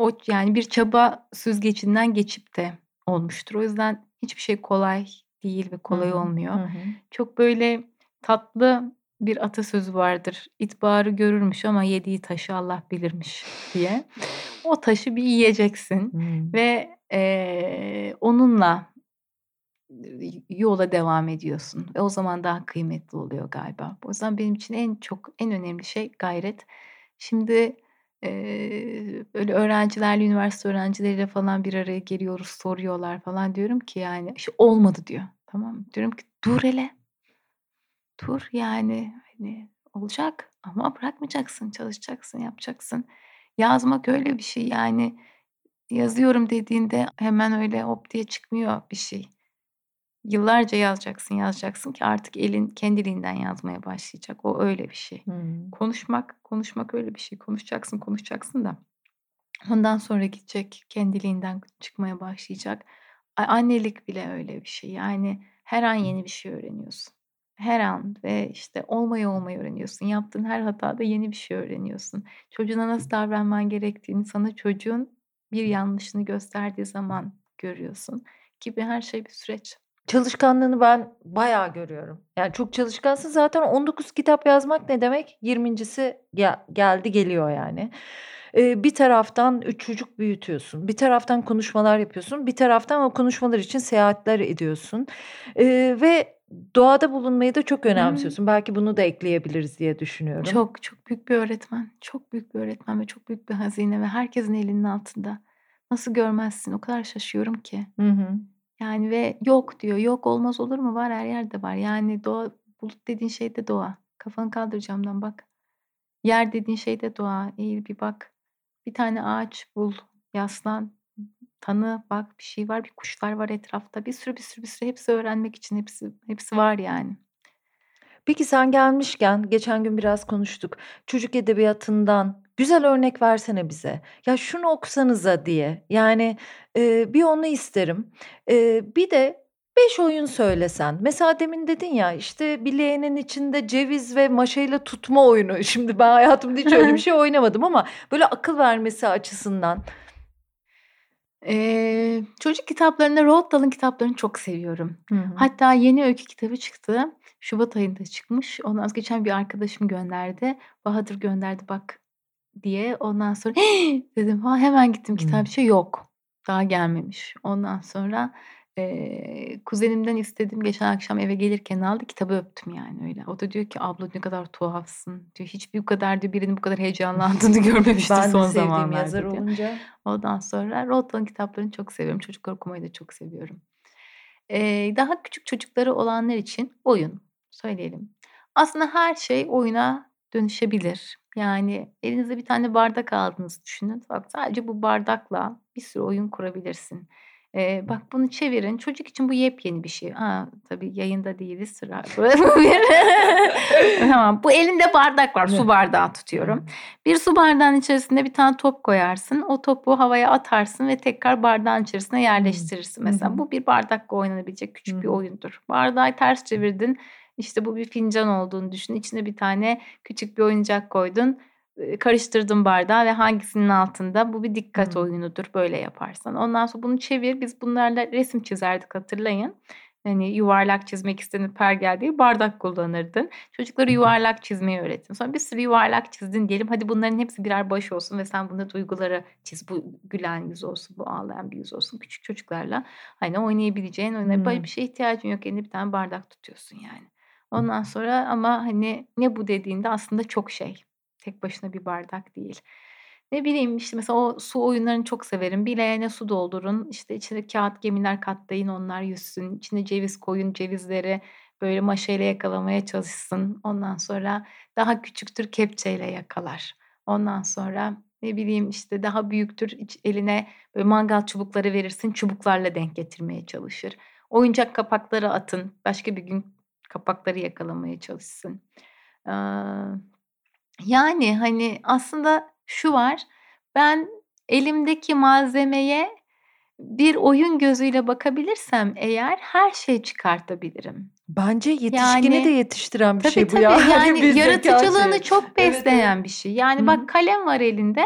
o yani, bir çaba süzgecinden geçip de olmuştur. O yüzden hiçbir şey kolay değil ve kolay hı. olmuyor. Hı hı. Çok böyle tatlı bir atasözü vardır. "İt bağrı görürmüş ama yediği taşı Allah bilirmiş." diye. O taşı bir yiyeceksin Hımm. ve, eee, onunla yola devam ediyorsun ve o zaman daha kıymetli oluyor galiba. O yüzden benim için en çok, en önemli şey gayret. Şimdi, Eee, böyle öğrencilerle, üniversite öğrencileriyle falan bir araya geliyoruz, soruyorlar falan. Diyorum ki yani, işte, "Olmadı." diyor. Tamam? Diyorum ki, "Dur hele." Dur, yani, hani, olacak ama bırakmayacaksın, çalışacaksın, yapacaksın. Yazmak öyle bir şey, yani, yazıyorum dediğinde hemen öyle hop diye çıkmıyor bir şey. Yıllarca yazacaksın, yazacaksın ki artık elin kendiliğinden yazmaya başlayacak. O öyle bir şey. Hımm. Konuşmak, konuşmak öyle bir şey. Konuşacaksın, konuşacaksın da ondan sonra gidecek, kendiliğinden çıkmaya başlayacak. Annelik bile öyle bir şey. Yani her an yeni bir şey öğreniyorsun. Her an ve, işte, olmayı olmayı öğreniyorsun. Yaptığın her hatada yeni bir şey öğreniyorsun. Çocuğuna nasıl davranman gerektiğini sana çocuğun bir yanlışını gösterdiği zaman görüyorsun gibi her şey bir süreç. Çalışkanlığını ben bayağı görüyorum. Yani çok çalışkansın. Zaten 19 kitap yazmak ne demek? 20'ncisi gel geldi geliyor yani. Eee, bir taraftan 3 çocuk büyütüyorsun. Bir taraftan konuşmalar yapıyorsun. Bir taraftan o konuşmalar için seyahatler ediyorsun. Eee, ve doğada bulunmayı da çok önemsiyorsun. Belki bunu da ekleyebiliriz diye düşünüyorum. Çok, çok büyük bir öğretmen. Çok büyük bir öğretmen ve çok büyük bir hazine ve herkesin elinin altında. Nasıl görmezsin? O kadar şaşıyorum ki. Hı hı. Yani ve yok diyor. Yok olmaz olur mu? Var, her yerde var. Yani doğa bulut dediğin şey de doğa. Kafanı kaldır camdan bak. Yer dediğin şey de doğa. Eğil bir bak. Bir tane ağaç bul, yaslan, tanı, bak bir şey var, bir kuşlar var etrafta. Bir sürü, bir sürü, bir sürü hepsi öğrenmek için hepsi hepsi var yani. Peki sen gelmişken geçen gün biraz konuştuk. Çocuk edebiyatından güzel örnek versene bize. Ya şunu okusanıza diye. Yani, eee, bir onu isterim. Eee, bir de 5 oyun söylesen. Mesela demin dedin ya, işte, bir leğenin içinde ceviz ve maşayla tutma oyunu. Şimdi ben hayatımda hiç öyle bir şey oynamadım ama böyle akıl vermesi açısından. Eee, çocuk kitaplarında Roald Dahl'ın kitaplarını çok seviyorum. Hı hı. Hatta yeni öykü kitabı çıktı. Şubat ayında çıkmış. Ondan sonra geçen bir arkadaşım gönderdi. "Bahadır gönderdi bak." Diye. Ondan sonra dedim. Ha, hemen gittim Hımm. kitapçıya. Yok, daha gelmemiş. Ondan sonra, eee, kuzenimden istedim. Geçen akşam eve gelirken aldı. Kitabı öptüm yani öyle. O da diyor ki, "Abla ne kadar tuhafsın." diyor. "Hiç bu kadar" diyor, "birinin bu kadar heyecanlandığını görmemiştim Ben son zamanlarda." yazar diyor. olunca. Ondan sonra Dahl'ın kitaplarını çok seviyorum. Çocuklar okumayı da çok seviyorum. Eee, daha küçük çocukları olanlar için oyun söyleyelim. Aslında her şey oyuna dönüşebilir. Yani elinize bir tane bardak aldığınızı düşünün. Bak sadece bu bardakla bir sürü oyun kurabilirsin. Eee, bak bunu çevirin. Çocuk için bu yepyeni bir şey. A, tabii yayında değiliz. Sıra Tamam. Bu elinde bardak var. Su bardağı tutuyorum. Bir su bardağının içerisinde bir tane top koyarsın. O topu havaya atarsın ve tekrar bardağın içerisine yerleştirirsin. Mesela bu bir bardakla oynanabilecek küçük bir oyundur. Bardağı ters çevirdin. İşte bu bir fincan olduğunu düşün. İçine bir tane küçük bir oyuncak koydun. Karıştırdın bardağı ve hangisinin altında? Bu bir dikkat Hımm. oyunudur böyle yaparsan. Ondan sonra bunu çevir. Biz bunlarla resim çizerdik hatırlayın. Hani yuvarlak çizmek istediğin pergel değil bardak kullanırdın. Çocuklara yuvarlak çizmeyi öğrettin. Sonra bir sürü yuvarlak çizdin diyelim. Hadi bunların hepsi birer baş olsun ve sen bunda duyguları çiz. Bu gülen yüz olsun, bu ağlayan bir yüz olsun. Küçük çocuklarla hani oynayabileceğin. Böyle Hımm. bir şeye ihtiyacın yok. Elinde bir tane bardak tutuyorsun yani. Ondan sonra ama hani ne bu dediğinde aslında çok şey. Tek başına bir bardak değil. Ne bileyim işte mesela o su oyunlarını çok severim. Bir leğene su doldurun. İşte içine kağıt gemiler katlayın onlar yüzsün. İçine ceviz koyun. Cevizleri böyle maşayla yakalamaya çalışsın. Ondan sonra daha küçüktür kepçeyle yakalar. Ondan sonra ne bileyim işte daha büyüktür eline böyle mangal çubukları verirsin. Çubuklarla denk getirmeye çalışır. Oyuncak kapakları atın. Başka bir gün kapakları yakalamaya çalışsın. Yani hani aslında şu var. Ben elimdeki malzemeye bir oyun gözüyle bakabilirsem eğer her şeyi çıkartabilirim. Bence yetişkini de Yani yetiştiren bir Tabii şey bu tabii. ya. Hani Yani yaratıcılığını şeyi. çok Evet, evet. besleyen bir şey. Yani hı. bak kalem var elinde.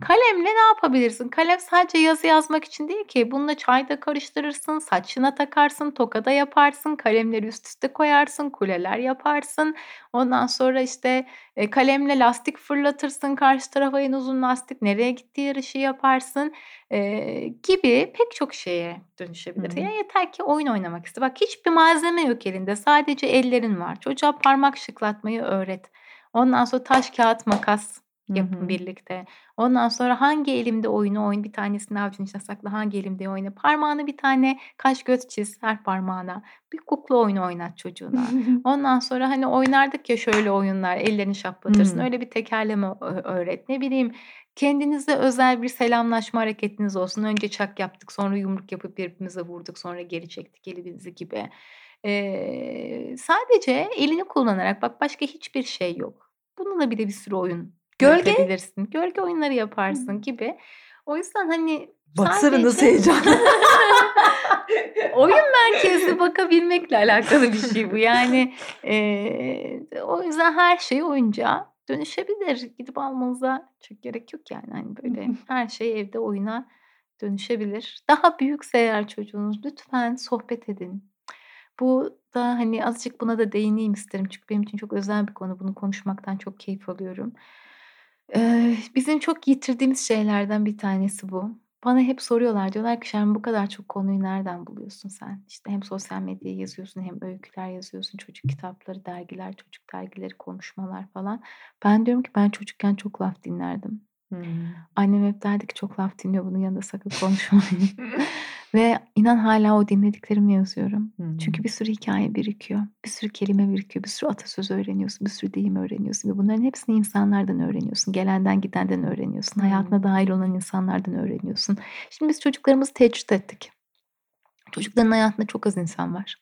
Kalemle ne yapabilirsin? Kalem sadece yazı yazmak için değil ki. Bununla çay da karıştırırsın, saçına takarsın, toka da yaparsın, kalemleri üst üste koyarsın, kuleler yaparsın. Ondan sonra işte, eee, kalemle lastik fırlatırsın karşı tarafa en uzun lastik nereye gitti yarışı yaparsın, eee, gibi pek çok şeye dönüşebilir. hı. Ya yeter ki oyun oynamak iste. Bak hiçbir malzeme yok elinde. Sadece ellerin var. Çocuğa parmak şıklatmayı öğret. Ondan sonra taş, kağıt, makas yapın hı. birlikte. Ondan sonra hangi elimde oyunu oyun, bir tanesini avucun içine sakla, hangi elimde oyna. Parmağına bir tane kaş göz çiz her parmağına. Bir kukla oyunu oynat çocuğuna. Ondan sonra hani oynardık ya şöyle oyunlar, ellerini şaplatırsın. Hımm. Öyle bir tekerleme öğret. Ne bileyim, kendinize özel bir selamlaşma hareketiniz olsun. Önce çak yaptık, sonra yumruk yapıp birbirimize vurduk, sonra geri çektik elimizi gibi. Eee, sadece elini kullanarak bak başka hiçbir şey yok. Bununla bile bir sürü oyun Gölge? üretebilirsin. Gölge oyunları yaparsın gibi. O yüzden hani Baksana nasıl heyecanlı. oyun merkezli bakabilmekle alakalı bir şey bu. Yani, eee, o yüzden her şey oyuncağa dönüşebilir. Gidip almanıza çok gerek yok yani. Hani böyle her şey evde oyuna dönüşebilir. Daha büyükse eğer çocuğunuz lütfen sohbet edin. Bu da hani azıcık buna da değineyim isterim. Çünkü benim için çok özel bir konu. Bunu konuşmaktan çok keyif alıyorum. Eee, bizim çok yitirdiğimiz şeylerden bir tanesi bu. Bana hep soruyorlar. Diyorlar ki "Şermin bu kadar çok konuyu nereden buluyorsun sen? İşte hem sosyal medyaya yazıyorsun hem öyküler yazıyorsun, çocuk kitapları, dergiler, çocuk dergileri, konuşmalar falan." Ben diyorum ki ben çocukken çok laf dinlerdim. Hımm. Annem hep derdi ki "Çok laf dinliyor, bunun yanında sakın konuşmayın." Ve inan hâlâ o dinlediklerimi yazıyorum. Çünkü Hımm. bir sürü hikâye birikiyor, bir sürü kelime birikiyor, bir sürü atasözü öğreniyorsun, bir sürü deyim öğreniyorsun ve bunların hepsini insanlardan öğreniyorsun. Gelenden gidenden öğreniyorsun. Hayatına Hımm. dâhil olan insanlardan öğreniyorsun. Şimdi biz çocuklarımızı tecrit ettik. Çocukların hayatında çok az insan var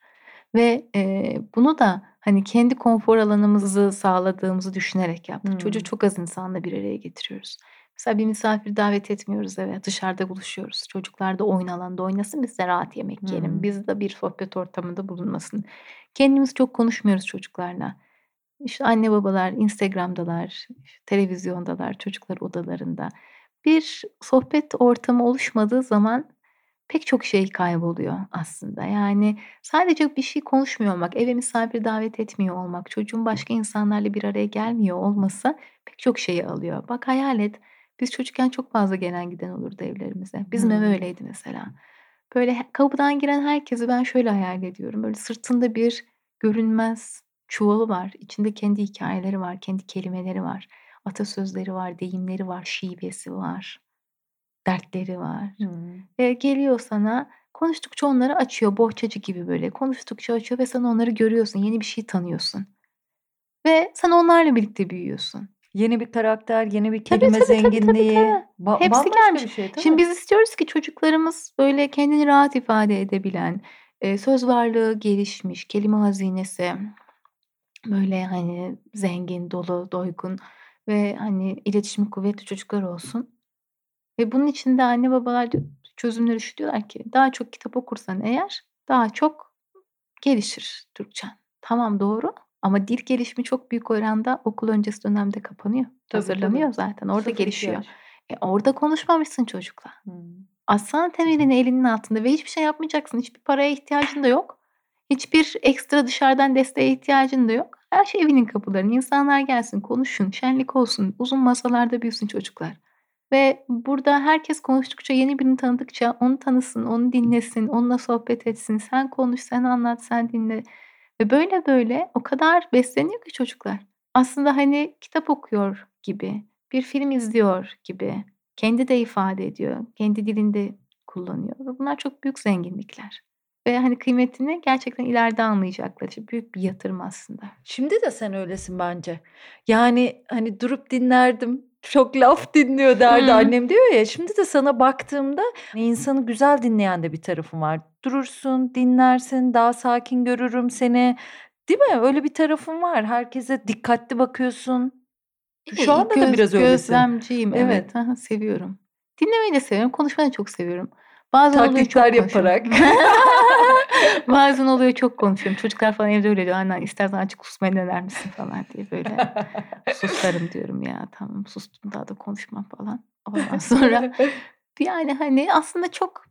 ve, eee, bunu da hani kendi konfor alanımızı sağladığımızı düşünerek yaptık. Çocuğu Hımm. çok az insanla bir araya getiriyoruz. Mesela bir misafir davet etmiyoruz eve, dışarıda buluşuyoruz. Çocuklar da oyun alanında oynasın, biz de rahat yemek yiyelim. Hımm. Biz de bir sohbet ortamında bulunmasın. Kendimiz çok konuşmuyoruz çocuklarla. İşte anne babalar Instagram'dalar, televizyondalar, çocuklar odalarında. Bir sohbet ortamı oluşmadığı zaman pek çok şey kayboluyor aslında. Yani sadece bir şey konuşmuyor olmak, eve misafir davet etmiyor olmak, çocuğun başka insanlarla bir araya gelmiyor olması pek çok şeyi alıyor. Bak hayal et, biz çocukken çok fazla gelen giden olurdu evlerimize. Bizim ev Hımm. öyleydi mesela. Böyle kapıdan giren herkesi ben şöyle hayal ediyorum. Böyle sırtında bir görünmez çuvalı var. İçinde kendi hikâyeleri var, kendi kelimeleri var, atasözleri var, deyimleri var, şivesi var, dertleri var. Hımm. Eee, geliyor sana, konuştukça onları açıyor, bohçacı gibi böyle. Konuştukça açıyor ve sen onları görüyorsun, yeni bir şey tanıyorsun ve sen onlarla birlikte büyüyorsun. Yeni bir karakter, yeni bir Tabii, kelime tabii, tabii, tabii, zenginliği. tabii. Ba Hepsi gelmiş. bir şey, Şimdi tabii. biz istiyoruz ki çocuklarımız böyle kendini rahat ifade edebilen, eee, söz varlığı gelişmiş, kelime hazinesi böyle hani zengin, dolu, doygun ve hani iletişimi kuvvetli çocuklar olsun. Ve bunun için de anne babalar şu diyorlar ki daha çok kitap okursan eğer daha çok gelişir Türkçen. Tamam doğru ama dil gelişimi çok büyük oranda okul öncesi dönemde kapanıyor. Tabii, tabii. Hazırlanıyor zaten, orada 0 gelişiyor. ihtiyaç. E, orada konuşmamışsın çocukla. Hımm. Atsana temelini elinin altında ve hiçbir şey yapmayacaksın. Hiçbir paraya ihtiyacın da yok. Hiçbir ekstra dışarıdan desteğe ihtiyacın da yok. Her şey evinin kapılarında. İnsanlar gelsin, konuşun, şenlik olsun, uzun masalarda büyüsün çocuklar. Ve burada herkes konuştukça, yeni birini tanıdıkça onu tanısın, onu dinlesin, onunla sohbet etsin. Sen konuş, sen anlat, sen dinle ve böyle böyle o kadar besleniyor ki çocuklar. Aslında hani kitap okuyor gibi, bir film izliyor gibi, kendi de ifade ediyor, kendi dilinde kullanıyor ve bunlar çok büyük zenginlikler ve hani kıymetini gerçekten ileride anlayacaklar için büyük bir yatırım aslında. Şimdi de sen öylesin bence. Yani hani durup dinlerdim, çok laf dinliyor derdi Hıı. annem diyor ya. Şimdi de sana baktığımda insanı güzel dinleyen de bir tarafın var. Durursun, dinlersin, daha sakin görürüm seni. Değil mi? Öyle bir tarafın var. Herkese dikkatli bakıyorsun. Şu anda da göz biraz öylesin. gözlemciyim evet. Evet. Hı, seviyorum. Dinlemeyi de seviyorum, konuşmayı da çok seviyorum. Bazen oluyor çok Taklitler yaparak. Bazen oluyor çok konuşuyorum. Çocuklar falan evde öyle diyor. "Anne istersen azıcık susmayı dener misin?" falan diye böyle. Susarım diyorum ya. Tamam sustum daha da konuşmam falan. Ondan sonra yani hani aslında çok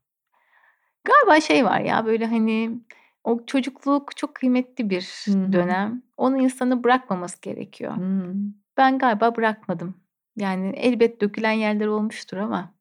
galiba şey var ya böyle hani o çocukluk çok kıymetli bir hı. dönem. Onu insanın bırakmaması gerekiyor. Hımm. Ben galiba bırakmadım. Yani elbet dökülen yerler olmuştur ama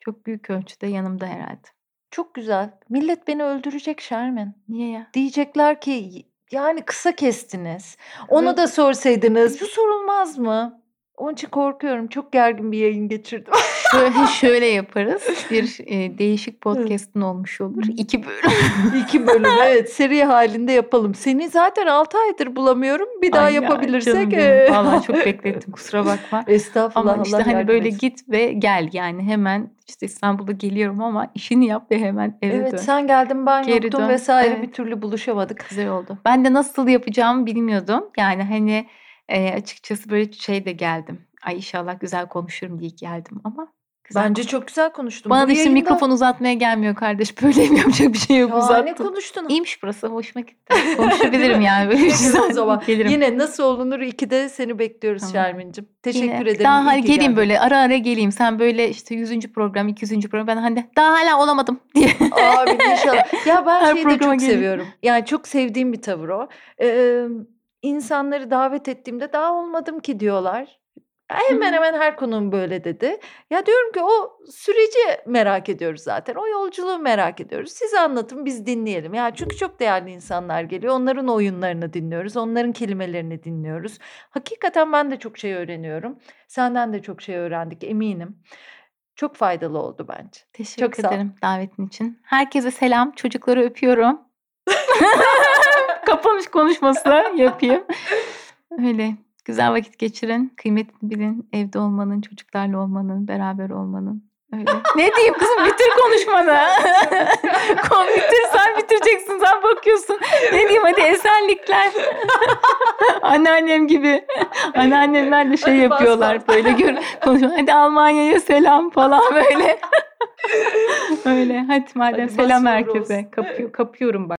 çok büyük ölçüde yanımda herhâlde. Çok güzel. Millet beni öldürecek Şermin. Niye ya? Diyecekler ki yani kısa kestiniz. Ona Hı. da sorsaydınız bu sorulmaz mı? Onun için korkuyorum. Çok gergin bir yayın geçirdim. Şöyle, şöyle yaparız. Bir e, değişik podcast'ın olmuş olur. İki bölüm. İki bölüm evet seri halinde yapalım. Seni zaten 6 aydır bulamıyorum. Bir daha Ay ya, yapabilirsek. canım e. Vallahi çok beklettim kusura bakma. Estağfurullah Ama işte Allah hani böyle etsin. git ve gel yani hemen işte İstanbul'a geliyorum ama işini yap ve hemen eve Evet dön. sen geldin ben Geri yoktum dön. vesaire Evet. bir türlü buluşamadık. Güzel oldu. Ben de nasıl yapacağımı bilmiyordum. Yani hani e, açıkçası böyle şey de geldim. Ay inşallah güzel konuşurum diye geldim ama güzel Bence konuştum. çok güzel konuştun. Bana da işte yayında- mikrofon uzatmaya gelmiyor kardeş. Böyle yapacak bir şey yok uzattım. konuştun. İyiymiş burası hoşuma gitti. Konuşabilirim yani böyle bir şey o zaman gelirim. yine nasıl olunur ikide seni bekliyoruz Tamam. Şermin'cim. Teşekkür Yine. ederim. Daha hani geleyim geldin. böyle ara ara geleyim. Sen böyle işte 100. program 200. program ben hani daha hala olamadım diye. Abi inşallah. Ya ben Her şeyi de çok geleyim. seviyorum. Yani çok sevdiğim bir tavır o. Ee, insanları davet ettiğimde daha olmadım ki diyorlar. Hemen hemen her konuğum böyle dedi. Ya diyorum ki o süreci merak ediyoruz zaten. O yolculuğu merak ediyoruz. Siz anlatın biz dinleyelim. Ya çünkü çok değerli insanlar geliyor. Onların oyunlarını dinliyoruz. Onların kelimelerini dinliyoruz. Hakikaten ben de çok şey öğreniyorum. Senden de çok şey öğrendik eminim. Çok faydalı oldu bence. Teşekkür Çok ederim davetin için. Herkese selam. Çocukları öpüyorum. Kapanış konuşması yapayım. Öyle güzel vakit geçirin. Kıymetini bilin. Evde olmanın, çocuklarla olmanın, beraber olmanın. Öyle. Ne diyeyim kızım bitir konuşmanı. Kon bitir sen bitireceksin sen bakıyorsun. Ne diyeyim hadi esenlikler. Anneannem gibi. Anneannemler de şey Hadi yapıyorlar bas. böyle gör konuşma. Hadi Almanya'ya selam falan böyle. Öyle. Hadi madem Hadi selam herkese. Kapıyor, kapıyorum bak.